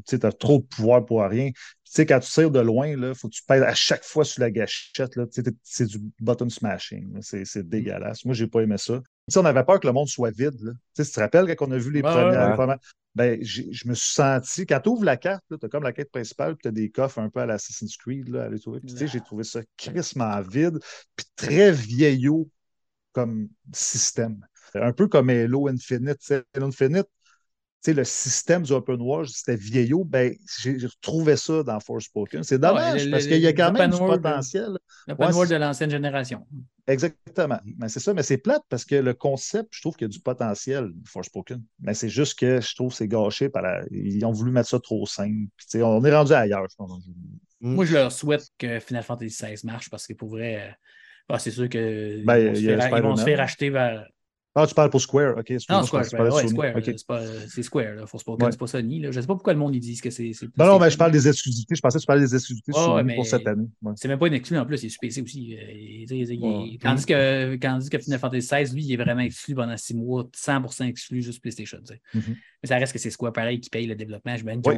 Tu as trop de pouvoir pour rien. Puis, quand tu tires de loin, il faut que tu pèses à chaque fois sur la gâchette. C'est du button smashing. C'est c'est dégueulasse. Moi, j'ai pas aimé ça. Tu sais, on avait peur que le monde soit vide. Là. Tu te rappelles quand on a vu les Ouais, premières. ouais. les premières- ben, je me suis senti, quand tu ouvres la carte, tu as comme la quête principale, puis tu as des coffres un peu à l'Assassin's Creed, là, à aller trouver. J'ai trouvé ça crissement vide, puis très vieillot comme système. Un peu comme Halo Infinite. Halo Infinite, tu sais, le système du open world, c'était vieillot, ben, j'ai retrouvé ça dans Forspoken. C'est dommage, le- parce qu'il y a quand même du world, potentiel. L'open Ouais, world de l'ancienne génération. Exactement. Mais c'est ça, mais c'est plate parce que le concept, je trouve qu'il y a du potentiel, Forspoken. Mais c'est juste que je trouve que c'est gâché par la... Ils ont voulu mettre ça trop simple. Puis, tu sais, on est rendu ailleurs, je pense. Mm. Moi, je leur souhaite que Final Fantasy XVI marche parce que pour vrai, euh, bah, c'est sûr que Ben, ils vont, se faire, ils vont se faire acheter vers. Ah, tu parles pour Square, OK. Non, Square, parlais Square, ouais, c'est c'est Square, là, Ouais. c'est pas Sony. Là. Je sais pas pourquoi le monde ils disent que c'est. c'est Non, mais je parle des exclusivités. Je pensais que tu parlais des exclusivités ouais, pour cette année. C'est même pas une exclu en plus, il est sur PC aussi. euh, il- il- il-. Tandis, que, tandis que Final Fantasy XVI, lui, il est vraiment exclu pendant six mois, 100% exclu juste PlayStation. Mhm. Mais ça reste que c'est Square pareil qui paye le développement. Je même Oui,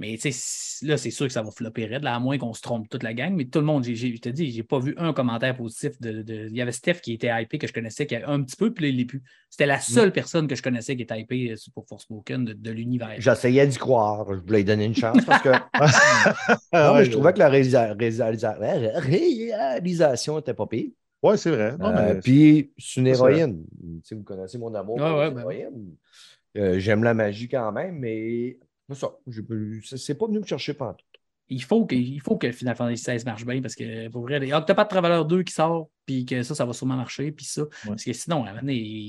oui. Mais tu sais, c- là, c'est sûr que ça va flopper raide, là, à moins qu'on se trompe toute la gang. Mais tout le monde, j'ai- j'ai- je te dis, j'ai pas vu un commentaire positif. De, de- Il y avait Steph qui était hypé, que je connaissais, qui a un petit peu, puis là, il l'est plus. C'était la seule personne que je connaissais qui était hypée euh, pour Forspoken de, de l'univers. J'essayais d'y croire. Je voulais lui donner une chance parce que. Non, mais ouais, je trouvais que la réalisa- réalisa- réalisation était pas pire. Ouais, c'est vrai. Non, Euh, Puis, c'est une héroïne. Tu sais, vous connaissez mon amour Ouais, pour ouais, ben héroïnes. Euh, J'aime la magie quand même, mais c'est ça. pas- c'est- pas venu me chercher pendant tout. Il faut, que, il faut que Final Fantasy XVI marche bien parce que pour vrai, il y a Octopath Traveler 2 qui sort, puis que ça, ça va sûrement marcher, puis ça. Parce que sinon,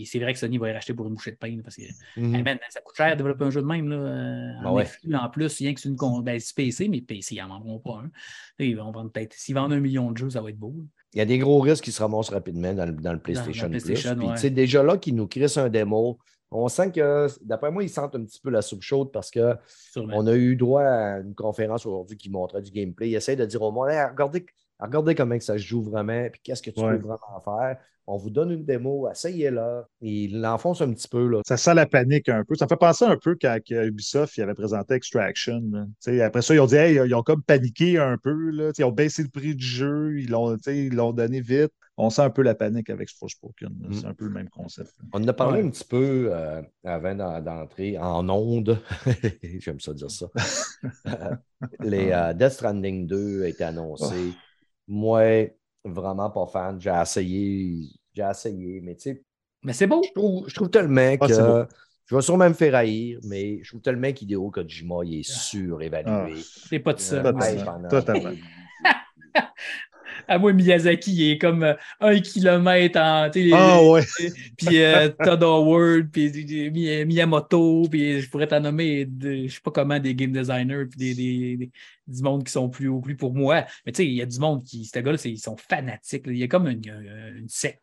c'est vrai que Sony va y racheter pour une bouchée de pain. Parce que Mhm. Hey, man, ça coûte cher de développer un jeu de même. Là, euh, Ben en, ouais. en plus, rien que c'est une con... ben, c'est PC, mais PC, ils n'en vendront pas un. Ils vont vendre peut-être. S'ils vendent un million de jeux, ça va être beau. là. Il y a des gros risques qui se ramassent rapidement dans le, dans le PlayStation, dans le PlayStation, Plus. Puis, ouais. tu sais, déjà là, qu'ils nous crissent un démo, on sent que, d'après moi, ils sentent un petit peu la soupe chaude parce que Sûrement. On a eu droit à une conférence aujourd'hui qui montrait du gameplay. Il essaie de dire au monde Hey, regardez, regardez comment que ça se joue vraiment, puis qu'est-ce que tu Ouais. peux vraiment faire. On vous donne une démo, essayez-la. Il l'enfonce un petit peu. Là. Ça sent la panique un peu. Ça me fait penser un peu quand Ubisoft il avait présenté Extraction. là. Tu sais, Après ça, ils ont dit hey, ils ont comme paniqué un peu. Là. Tu sais, Ils ont baissé le prix du jeu, ils l'ont tu sais, ils l'ont donné vite. On sent un peu la panique avec Forspoken. là. Mm. C'est un peu le même concept. On en a parlé Ouais. un petit peu euh, avant d'en- d'entrer en onde. J'aime ça dire ça. Les euh, Death Stranding 2 a été annoncé. Moi, vraiment pas fan. J'ai essayé, j'ai essayé, mais tu sais, Mais c'est beau. je trouve, je trouve tellement Ah, que je vais sûrement me faire haïr, mais je trouve tellement qu'Hideo Kojima il est Ah. surévalué. C'est pas de ça. Euh, Totalement. À moi, Miyazaki, il est comme euh, un kilomètre en. Ah ouais. Puis euh, Todd Howard, puis Mi- Miyamoto, puis je pourrais t'en nommer, de- je sais pas comment, des game designers, puis des, des- des- du monde qui sont plus haut, plus pour moi. Mais tu sais, il y a du monde qui, ce gars-là, ils sont fanatiques. là. Il y a comme une- une secte.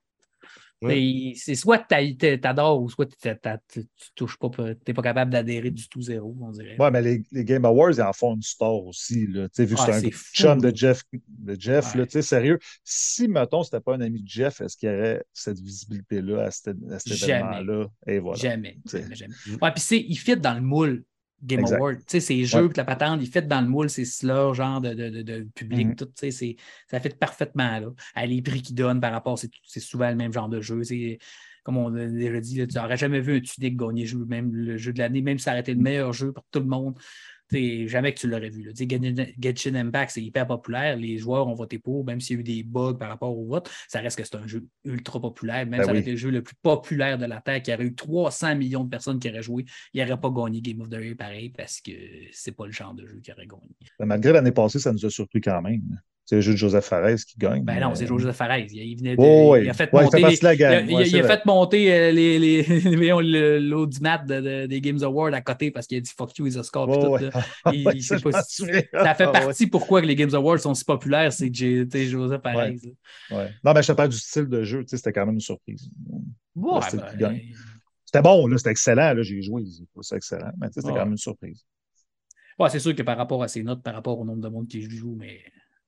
Ouais. C'est soit t'a- t'a- t'adores ou soit tu touches pas, t'es pas capable d'adhérer du tout zéro, on dirait. Ouais, mais les, les Game Awards, ils en font une star aussi. Là. Vu que Ah, c'est un chum de Jeff, de Jeff Ouais. là, tu sais, sérieux. Si, mettons, c'était pas un ami de Jeff, est-ce qu'il y aurait cette visibilité-là à cet, à cet événement-là? Et voilà. Jamais. T'sais. jamais, jamais. Ouais, puis c'est- il fit dans le moule Game Exact. Award. Tu sais, ces jeux, Ouais. la patente, il fit dans le moule, c'est slurs, genre de, de, de, public, Mhm. tout, tu sais, ça fit parfaitement, là. À les prix qu'ils donnent par rapport, c'est souvent le même genre de jeu. C'est- Comme on a déjà dit, là, tu n'aurais jamais vu un Tudyk gagner jeu, même le jeu de l'année, même si ça aurait été le meilleur jeu pour tout le monde. Jamais que tu l'aurais vu. là. Genshin Impact, c'est hyper populaire. Les joueurs ont voté pour, même s'il y a eu des bugs par rapport au vote. Ça reste que c'est un jeu ultra populaire. Même Ben si ça aurait oui. été le jeu le plus populaire de la Terre, qui aurait eu 300 millions de personnes qui auraient joué, il n'aurait pas gagné Game of the Year pareil parce que c'est pas le genre de jeu qui aurait gagné. Ben, Malgré l'année passée, ça nous a surpris quand même. C'est le jeu de Joseph Fares qui gagne. Ben non, c'est Joseph Fares. Il, venait de, Oh, il a fait Ouais, il monter fait la il Ouais, il a- c'est fait monter euh, les, l'audimat de- de- des Games Awards à côté parce qu'il a dit fuck you, les Oscars. puis Ouais, tout, ouais. là. Il- Ouais, il ça, pas. Ça fait Ah, partie pourquoi les Games Awards sont si populaires, c'est que j'ai Joseph Fares. Non, mais je te parle du style de jeu. C'était quand même une surprise. Ben. C'était bon, là, c'était excellent. Là, j'ai joué, ça excellent. Mais c'était quand même une surprise. ouais, c'est sûr que par rapport à ses notes, par rapport au nombre de monde qui joue, mais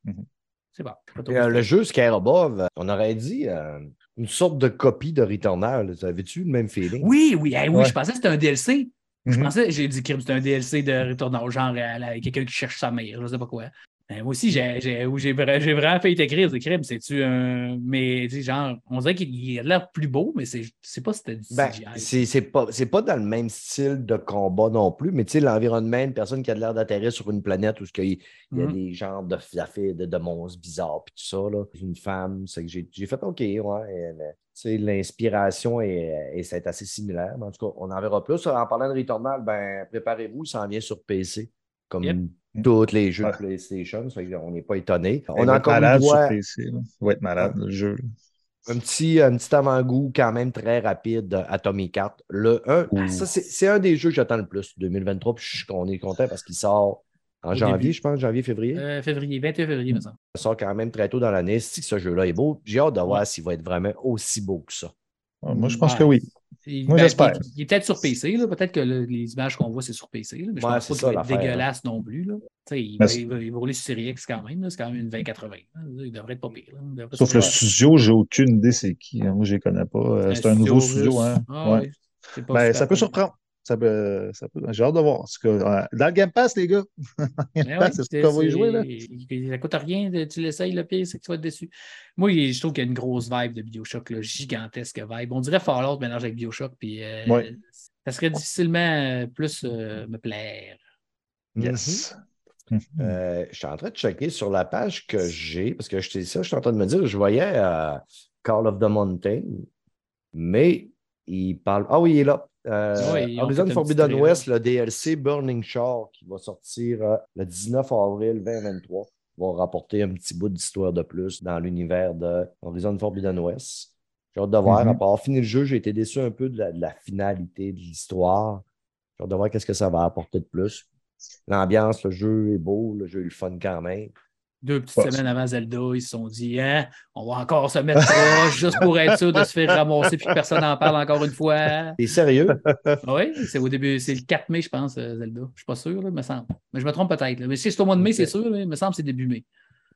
Mhm. c'est bon. Euh, le jeu Scare Above, on aurait dit euh, une sorte de copie de Returnal. Avais-tu le même feeling? Oui, oui, oui, Ouais. je pensais que c'était un DLC. Je Mhm. pensais, j'ai dit que c'était un DLC de Retour au genre quelqu'un qui cherche sa mère, je sais pas quoi. Ben, moi aussi, j'ai vraiment fait écrire des crimes. C'est-tu un. Mais, tu sais, genre, on dirait qu'il a l'air plus beau, mais c'est pas si c'était Ben, c'est c'est pas, pas dans le même style de combat non plus, mais tu sais, l'environnement, une personne qui a l'air d'atterrir sur une planète où il y y a Mhm. des genres de, d'affaires- de, de monstres bizarres puis tout ça. Là. Une femme, c'est que j'ai fait OK, ouais. elle, tu sais, L'inspiration est, est- c'est assez similaire. Mais en tout cas, on en verra plus. En parlant de Returnal, ben, préparez-vous, il s'en vient sur PC, comme Yep. Tous les jeux Ouais. de PlayStation. Ça fait qu'on n'est pas étonné. On a encore une malade sur PC. Il va être malade, le jeu. un petit, un petit avant-goût quand même très rapide à Tommy 4. Le 1, Ouh. ça, c'est un des jeux que j'attends le plus 2023. Puis je suis- on est content parce qu'il sort en Au janvier, début. je pense, janvier, février. Euh, février, 21 février, me semble. Il sort quand même très tôt dans l'année. Si ce jeu-là est beau, j'ai hâte de voir s'il va être vraiment aussi beau que ça. Moi, je pense Ouais. que oui. Il, Moi, ben, j'espère. il- il est peut-être sur PC, là. peut-être que le- les images qu'on voit, c'est sur PC. là, mais je Ouais, pense c'est pas qu'il va être dégueulasse non plus. Là. Tu sais, Il, va, il, va, il va rouler sur Series X quand même. là, C'est quand même une 2080. là. Il devrait être pas pire. Sauf le studio, j'ai aucune idée c'est qui. hein. Moi, je les connais pas. Euh, C'est un nouveau studio. Hein? Ah, Ouais. pas Ben, ça peut surprendre. Ça peut, ça peut- J'ai hâte de voir. Parce que, euh, dans le Game Pass, les gars, ouais, Pass, c'est ce qu'on va y jouer. Là. Ça coûte rien, de- tu l'essayes, le pire, c'est que tu vas être déçu. Moi, je trouve qu'il y a une grosse vibe de Bioshock, là, gigantesque vibe. On dirait Fallout mélange avec Bioshock, puis euh, Ouais. ça serait difficilement euh, plus euh, me plaire. Yes. Euh, je suis en train de checker sur la page que j'ai, parce que je t'ai ça, je suis en train de me dire, je voyais euh, Call of the Mountain, mais il parle. Ah oui, il est là. Euh, Horizon Forbidden West, le DLC Burning Shore, qui va sortir euh, le 19 avril 2023, va rapporter un petit bout d'histoire de plus dans l'univers de Horizon Forbidden West. J'ai hâte de voir. Mhm. Après avoir fini le jeu, j'ai été déçu un peu de la, de la finalité de l'histoire. J'ai hâte de voir qu'est-ce que ça va apporter de plus. L'ambiance, le jeu est beau, le jeu est le fun quand même. Deux petites Ouais. semaines avant Zelda, ils se sont dit hein, on va encore se mettre proche juste pour être sûr de se faire ramasser puis que personne n'en parle encore une fois. T'es sérieux? Oui, c'est au début, c'est le 4 mai, je pense, euh, Zelda. Je ne suis pas sûr, là, il me semble. Mais je me trompe peut-être. Mais si c'est au mois de mai, c'est sûr, il me semble que c'est début mai.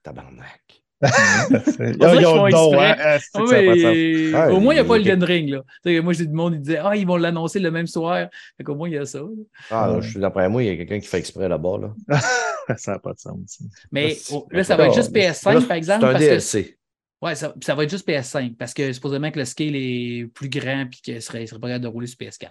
Tabarnak. Ils hein, au moins, il n'y a pas le Elden Ring. Là. Moi, j'ai du monde qui disait Ah, ils vont l'annoncer le même soir. Fait qu'au moins, il y a ça. là. Ah, Ouais. je suis d'après moi, il y a quelqu'un qui fait exprès là-bas. Là. Ça n'a pas de sens. Mais oh, là, ça va être juste PS5, Là, par exemple. C'est un parce que- DLC. Ouais, ça, ça va être juste PS5 parce que supposément que le scale est plus grand et qu'il ne serait, serait pas capable de rouler sur PS4.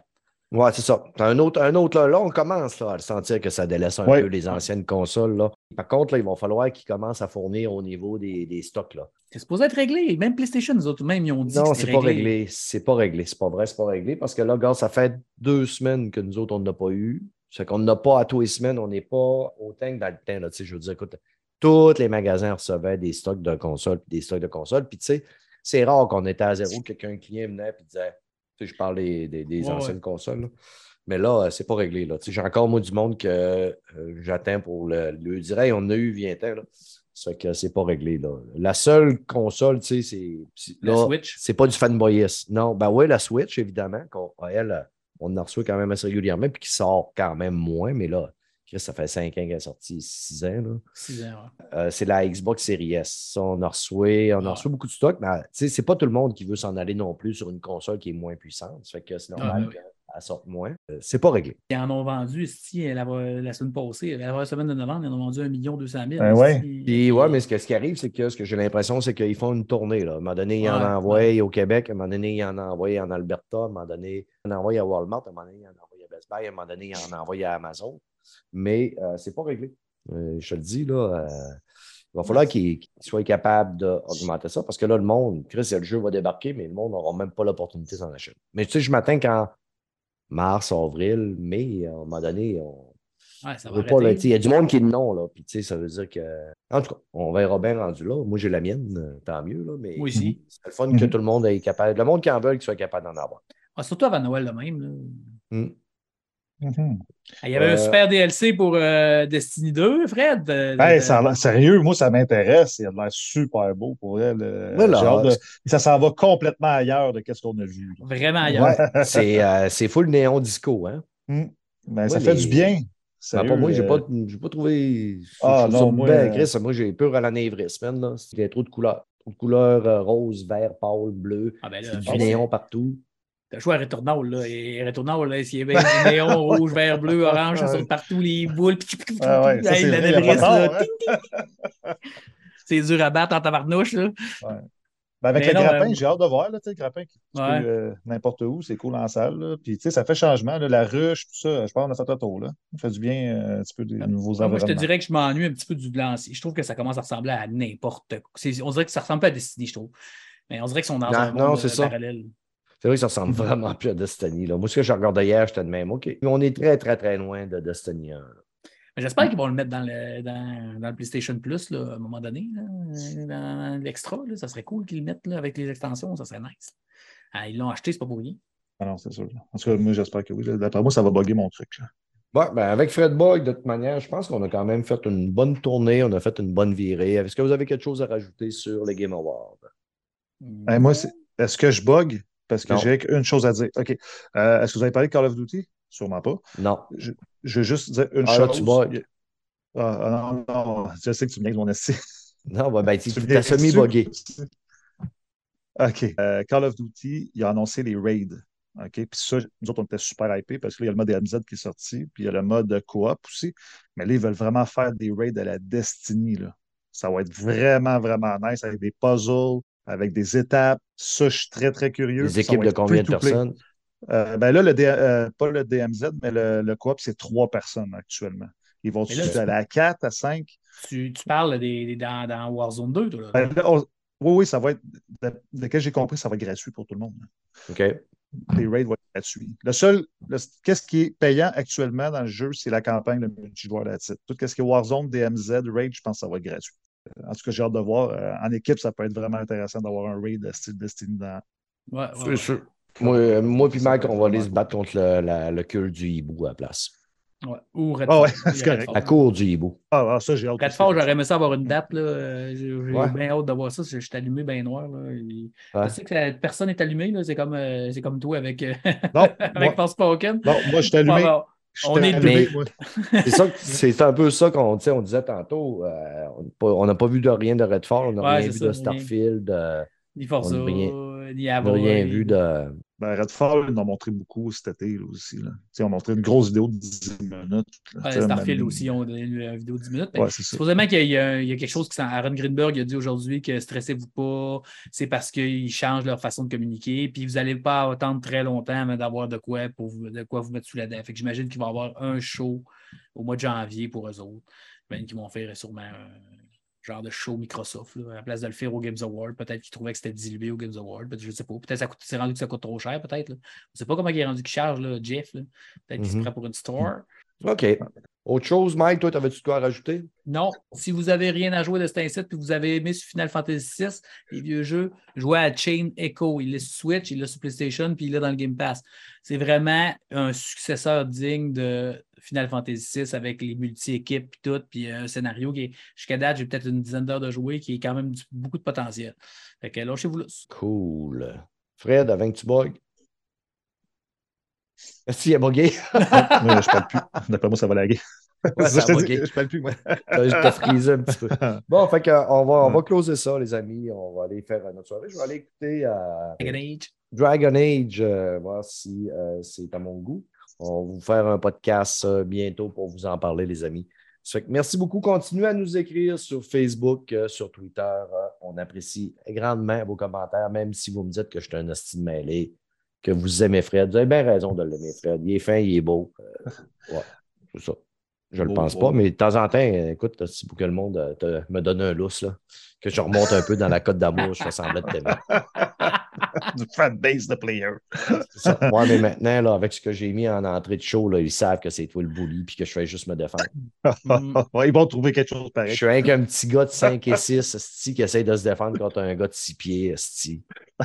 Ouais, c'est ça. T'as Un autre, un autre là, là, on commence là, à le sentir que ça délaisse un Ouais. peu les anciennes consoles. Là. Par contre, là, il va falloir qu'ils commencent à fournir au niveau des, des stocks. Là. C'est supposé être réglé. Même PlayStation, nous autres, même, ils ont dit Non, que c'est pas réglé. C'est pas réglé. C'est pas vrai, c'est pas réglé. Parce que là, gars, ça fait deux semaines que nous autres, on n'a pas eu. C'est qu'on n'a pas à tous les semaines, on n'est pas autant que dans le temps. Là, Tu sais, je veux dire, écoute, tous les magasins recevaient des stocks de consoles, puis des stocks de consoles. Puis tu sais, c'est rare qu'on était à zéro, que qu'un client venait et disait, je parle des, des- des Ouais, anciennes ouais. consoles. là. Mais là, euh, c'est pas réglé. J'ai encore moi du monde que euh, j'attends pour le, le on a eu. Ça fait que c'est pas réglé. Là. La seule console, tu sais, c'est. c'est- La Switch? C'est pas du fanboyisme. Non, ben oui, la Switch, évidemment, qu'on, elle, euh, on en reçoit quand même assez régulièrement, puis qui sort quand même moins, mais là, ça fait 5 ans qu'elle est sortie, 6 ans. Là. Six ans, ouais. Euh, c'est la Xbox Series S. Ça, on a reçu, on a Ah. reçu beaucoup de stock, mais c'est pas tout le monde qui veut s'en aller non plus sur une console qui est moins puissante. Ça fait que c'est normal Ah, ben oui. qu'elle sorte moins. Euh, c'est pas réglé. Ils en ont vendu, si, la, la semaine passée, la semaine de novembre, ils en ont vendu 1 200 000. Ben ouais. Si- ouais, mais ce, que- ce qui arrive, c'est que ce que j'ai l'impression, c'est qu'ils font une tournée. Là. À un moment donné, ils en Ouais, envoient au Québec, à un moment donné, ils en envoient en Alberta, à un moment donné, ils en envoient à Walmart, à un moment donné, ils en envoient à Best Buy, à un moment donné, il en a envoyé à Amazon. Mais euh, c'est pas réglé. Euh, je te le dis, là. euh, il va falloir qu'il qu'il soit capable d'augmenter ça parce que là, le monde, Chris, le jeu va débarquer, mais le monde n'aura même pas l'opportunité de s'en acheter. Mais tu sais, je m'attends qu'en mars, avril, mai, à un moment donné, on, Ouais, ça on va veut pas, là, arrêter. tu sais, il y a du monde qui est de non, là. Puis, tu sais, ça veut dire que. En tout cas, on verra bien rendu là. Moi, j'ai la mienne, tant mieux, là. Mais c'est le fun que Mhm. tout le monde est capable. Le monde qui en veut, qu'il soit capable d'en avoir. Ah, surtout avant Noël, le même. là. Hmm. Mhm. Ah, Il y avait un Euh, super DLC pour euh, Destiny 2, Fred. de- de- Hey, de- ça a l'air- sérieux, moi, ça m'intéresse. Il a l'air super beau pour elle. euh, Voilà. de- Ça s'en va complètement ailleurs de ce qu'on a vu. là. Vraiment ailleurs. Ouais, c'est euh, c'est full néon disco, hein? Hmm. Ben, ça fait du bien. Ben, Sérieux, pas moi, j'ai euh, pas, j'ai pas trouvé. Ah, je trouve ça non, moi, bien, euh, Chris. Moi, j'ai peur à l'anévrisme. Il y a trop de couleurs. Trop de couleurs euh, rose, vert, pâle, bleu. Ah, ben là, C'est du néon partout. T'as joué à Returnal, là. Et Returnal, là, s'il y avait des néons rouge, vert, bleu, orange, ça saute partout, les boules. Ah ouais, ça, Hey, c'est la là. hein. Dur à battre en tabarnouche, là. Ben, avec Mais le non, grappin, euh, j'ai hâte de voir, là, tu sais, le grappin qui tu Ouais. peux, euh, n'importe où, c'est cool en salle. là. Puis, tu sais, ça fait changement, là, la ruche, tout ça. Je pense qu'on a fait un tour, là. Ça fait du bien, euh, un petit peu des nouveaux Moi, je te environnements. dirais que je m'ennuie un petit peu du lancier. Je trouve que ça commence à ressembler à n'importe quoi. C'est- On dirait que ça ressemble pas à Destiny, je trouve. Mais on dirait qu'ils sont dans Non, un non, monde c'est ça. parallèle. C'est vrai que ça ressemble vraiment plus à Destiny. Là. Moi, ce que je regardais hier, j'étais de même. OK. Mais on est très, très, très loin de Destiny 1. là. Mais j'espère qu'ils vont le mettre dans le, dans, dans le PlayStation Plus là, à un moment donné, là, dans l'extra. là. Ça serait cool qu'ils le mettent là, avec les extensions, ça serait nice. Ah, ils l'ont acheté, c'est pas pour rien. Ah non, c'est sûr. En tout cas, moi, j'espère que oui. D'après moi, ça va bugger mon truc. là. Ouais, ben avec Fred Bug, de toute manière, je pense qu'on a quand même fait une bonne tournée, on a fait une bonne virée. Est-ce que vous avez quelque chose à rajouter sur les Game Awards? Ben, moi, c'est- est-ce que je bug? Parce que j'ai une chose à dire. OK. Euh, est-ce que vous avez parlé de Call of Duty? Sûrement pas. Non. Je, je veux juste dire une Ah, là, chose. tu bugs. Ah, ah, non, non, je sais que tu me niaises mon esti. Non, ben, ben tu Tu me as niaises semi-buggé. dessus. OK. Euh, Call of Duty, il a annoncé les raids. OK. Puis ça, nous autres, on était super hypés parce que là, il y a le mode MZ qui est sorti, puis il y a le mode coop aussi. Mais là, ils veulent vraiment faire des raids à la Destiny. Là. Ça va être vraiment, vraiment nice avec des puzzles, avec des étapes. Ça, je suis très, très curieux. Des Ça équipes de combien de personnes? Euh, ben là, le D- euh, pas le DMZ, mais le, le coop, c'est trois personnes actuellement. Ils vont là, aller à 4, à 5. Tu, tu parles des, des- dans, dans Warzone 2, toi, là. Ben là, on- oui, oui, ça va être. De, de que j'ai compris, ça va être gratuit pour tout le monde. OK. Les raids vont être gratuits. Le seul. Qu'est-ce qui est payant actuellement dans le jeu, c'est la campagne, le multijoueur là Tout ce qui est Warzone, DMZ, Raid, je pense que ça va être gratuit. Euh, En tout cas, j'ai hâte de voir. Euh, En équipe, ça peut être vraiment intéressant d'avoir un raid de style Destiny dans. Ouais, ouais, C'est ouais. sûr. Moi, euh, moi puis Mike, on va aller se battre contre le, la- le cul du hibou à la place. Ouais. Ou Redfall. Ah ouais, c'est correct. Redfall. La cour du hibou. Ah, ah, ça, j'ai hâte. Redfall, aussi. j'aurais aimé ça avoir une date. là. J'ai Ouais. bien hâte de voir ça. Je je suis allumé bien noir. Là. Il- Ouais. Je sais que la- personne n'est allumé. là. C'est comme, euh, c'est comme toi avec, euh, Non, avec moi, Forspoken. non, moi, je suis allumé. Ouais. Je on est deux. moi. C'est ça, que- c'est un peu ça qu'on on disait tantôt. euh, on n'a pas- vu de rien de Redfall, on n'a Ouais, rien vu de Starfield, euh, Ni Forza, On a rien- ni on n'a rien vu de. Ben, Redfall, ils en ont montré beaucoup cet été là, aussi. Là. Ils ont montré une grosse vidéo de 10 minutes. Ouais, Starfield même- aussi, on a donné une vidéo de 10 minutes. Ouais. Supposément qu'il y, a- il y a quelque chose qui s'en. Aaron Greenberg a dit aujourd'hui que stressez-vous pas, c'est parce qu'ils changent leur façon de communiquer, puis vous n'allez pas attendre très longtemps avant d'avoir de quoi pour vous, de quoi vous mettre sous la dent. Fait que j'imagine qu'il va y avoir un show au mois de janvier pour eux autres. Qu'ils vont faire sûrement un genre de show Microsoft. là, à la place de le faire au Games Award. Peut-être qu'ils trouvaient que c'était dilué au Games Award. Peut-être, je ne sais pas. Peut-être que c'est rendu que ça coûte trop cher, peut-être. On ne sait pas comment il est rendu qu'il charge, là, Jeff. Peut-être qu'il se Mhm. prend pour une store. OK. Autre chose, Mike, toi, t'avais-tu quoi à rajouter? Non, si vous n'avez rien à jouer de cet incite puis vous avez aimé sur Final Fantasy VI, les vieux jeux, jouez à Chain Echo. Il est sur Switch, il est sur PlayStation, puis il est dans le Game Pass. C'est vraiment un successeur digne de Final Fantasy VI avec les multi-équipes et tout, puis un scénario qui est, jusqu'à date, j'ai peut-être une dizaine d'heures de jouer, qui est quand même du- beaucoup de potentiel. Fait que lâchez-vous là. Cool. Fred, avant que tu bugs. Est-ce qu'il a bugué? Moi, je parle plus. D'après moi, ça va laguer. Ouais, ça je parle plus, moi. Je t'ai frisé un petit peu. Bon, fait que, euh, on, va, on va closer ça, les amis. On va aller faire notre soirée. Je vais aller écouter euh, Dragon Age. Dragon Age, euh, voir si euh, c'est à mon goût. On va vous faire un podcast euh, bientôt pour vous en parler, les amis. Ça fait que merci beaucoup. Continuez à nous écrire sur Facebook, euh, sur Twitter. euh, on apprécie grandement vos commentaires, même si vous me dites que je suis un hostile mêlé. que vous aimez Fred. Vous avez bien raison de l'aimer, Fred. Il est fin, il est beau. Euh, ouais, c'est ça. Je ne le pense beau. pas, mais de temps en temps, écoute, si pour que le monde te- me donne un lousse, là, que je remonte un peu dans la cote d'amour, je fais semblant de t'aimer. du fan base de player. C'est ça. Ouais, mais maintenant, là, avec ce que j'ai mis en entrée de show, là, ils savent que c'est toi le bully puis que je fais juste me défendre. Mm. Ouais, ils vont trouver quelque chose de Je pareil. suis rien qu'un petit gars de 5 et 6 esti, qui essaie de se défendre contre un gars de 6 pieds. esti.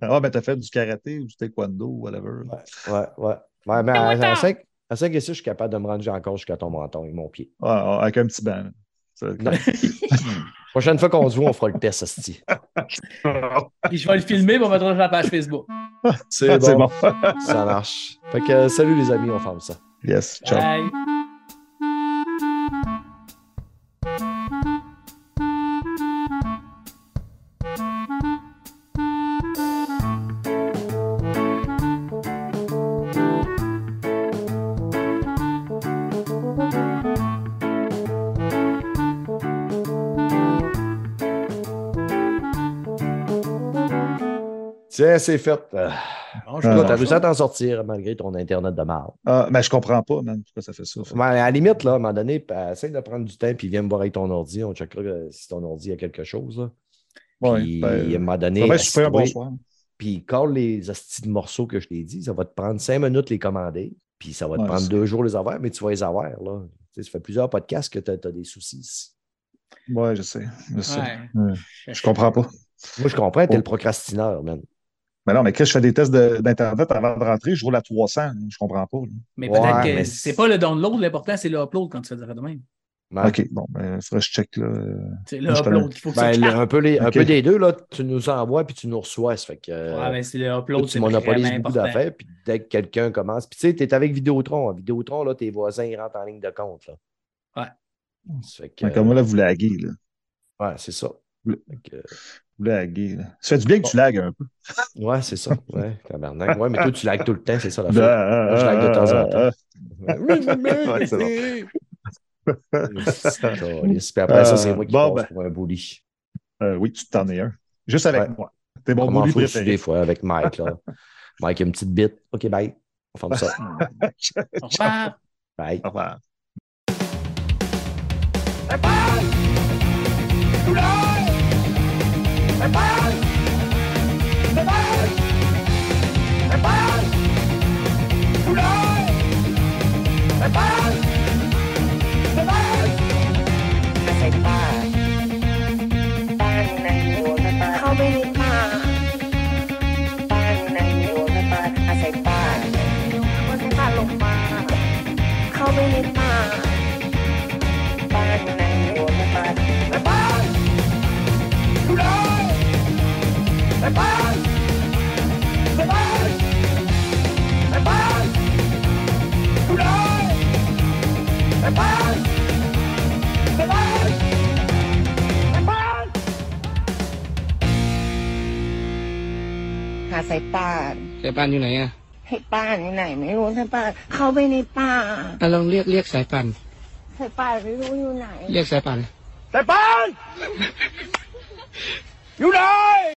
Ah, mais t'as fait du karaté ou du taekwondo ou whatever. Ouais, ouais. Ouais, mais à, à 5, à 5 et 6, je suis capable de me rendre encore jusqu'à ton menton et mon pied. Ouais, ouais, avec un petit banc. Prochaine fois qu'on se voit, on fera le test, esti. Puis je vais le filmer pour mettre sur la page Facebook. C'est C'est bon. bon. Ça marche. Fait que euh, salut les amis, on ferme ça. Yes, ciao. Bye. Tiens, c'est fait. Euh, Bon, je vais T'as réussi à t'en sortir malgré ton Internet de marde. Ah, mais je comprends pas, man, pourquoi ça fait ça. Mais à la limite, là, à un moment donné, euh, essaye de prendre du temps puis viens me voir avec ton ordi. On checkera euh, si ton ordi a quelque chose. Puis, ben, à un moment donné, ça va être super bon assis-toi, soir. puis colle les hosties de morceaux que je t'ai dit. Ça va te prendre cinq minutes les commander. Puis ça va te Ouais, prendre deux jours les avoir, mais tu vas les avoir. Là. Tu sais, ça fait plusieurs podcasts que tu as, des soucis. Ouais, je sais. Je, sais. Ouais. Ouais. Je comprends pas. Moi, je comprends, tu es Oh. le procrastineur, man. Mais non, mais Chris, je fais des tests de- d'Internet avant de rentrer, je roule à 300. Je comprends pas. là. Mais Ouais, peut-être que mais c'est pas le download, l'important, c'est le upload quand tu fais de même. Ouais. OK, bon, ben, il faudrait que je check là. euh, C'est le upload qu'il faut que Ben, le- capte. un, peu les- un peu des deux, là, tu nous envoies puis tu nous reçois. Ça fait que, euh, Ouais, mais c'est le upload, tu c'est monopolises beaucoup d'affaires, puis dès que quelqu'un commence. Puis tu sais, tu es avec Vidéotron. À Vidéotron, là, tes voisins ils rentrent en ligne de compte. Là. Ouais. Ça fait que, Comme moi, là, vous laguez. Là. ouais, c'est ça. Le- Fait Là. Ça fait du bien que tu lagues un peu. ouais, c'est ça. Ouais, tabarnak. Ouais, mais toi, tu lagues tout le temps, c'est ça la chose. ah, Moi, je lague de temps en temps. ah, Ouais, c'est. Puis après ça, c'est moi qui Bon, passe ben. pour un bully. Euh, oui, tu t'en es un. Juste avec Ouais. moi. T'es mon bully préféré. des fois avec Mike. Là. Mike a une petite bite. OK, bye. On ferme ça. Au revoir. Bye. Au revoir. เเข้าไปในป่า หาสายป่านสายป่านอยู่ไหนอะให้ป่านอยู่ไหน ไม่รู้สายป่านเข้าไปในป่าอะลองเรียกเรียกสายป่านสายป่านไม่รู้อยู่ไหน เรียกสายป่าน C'est pas! You know!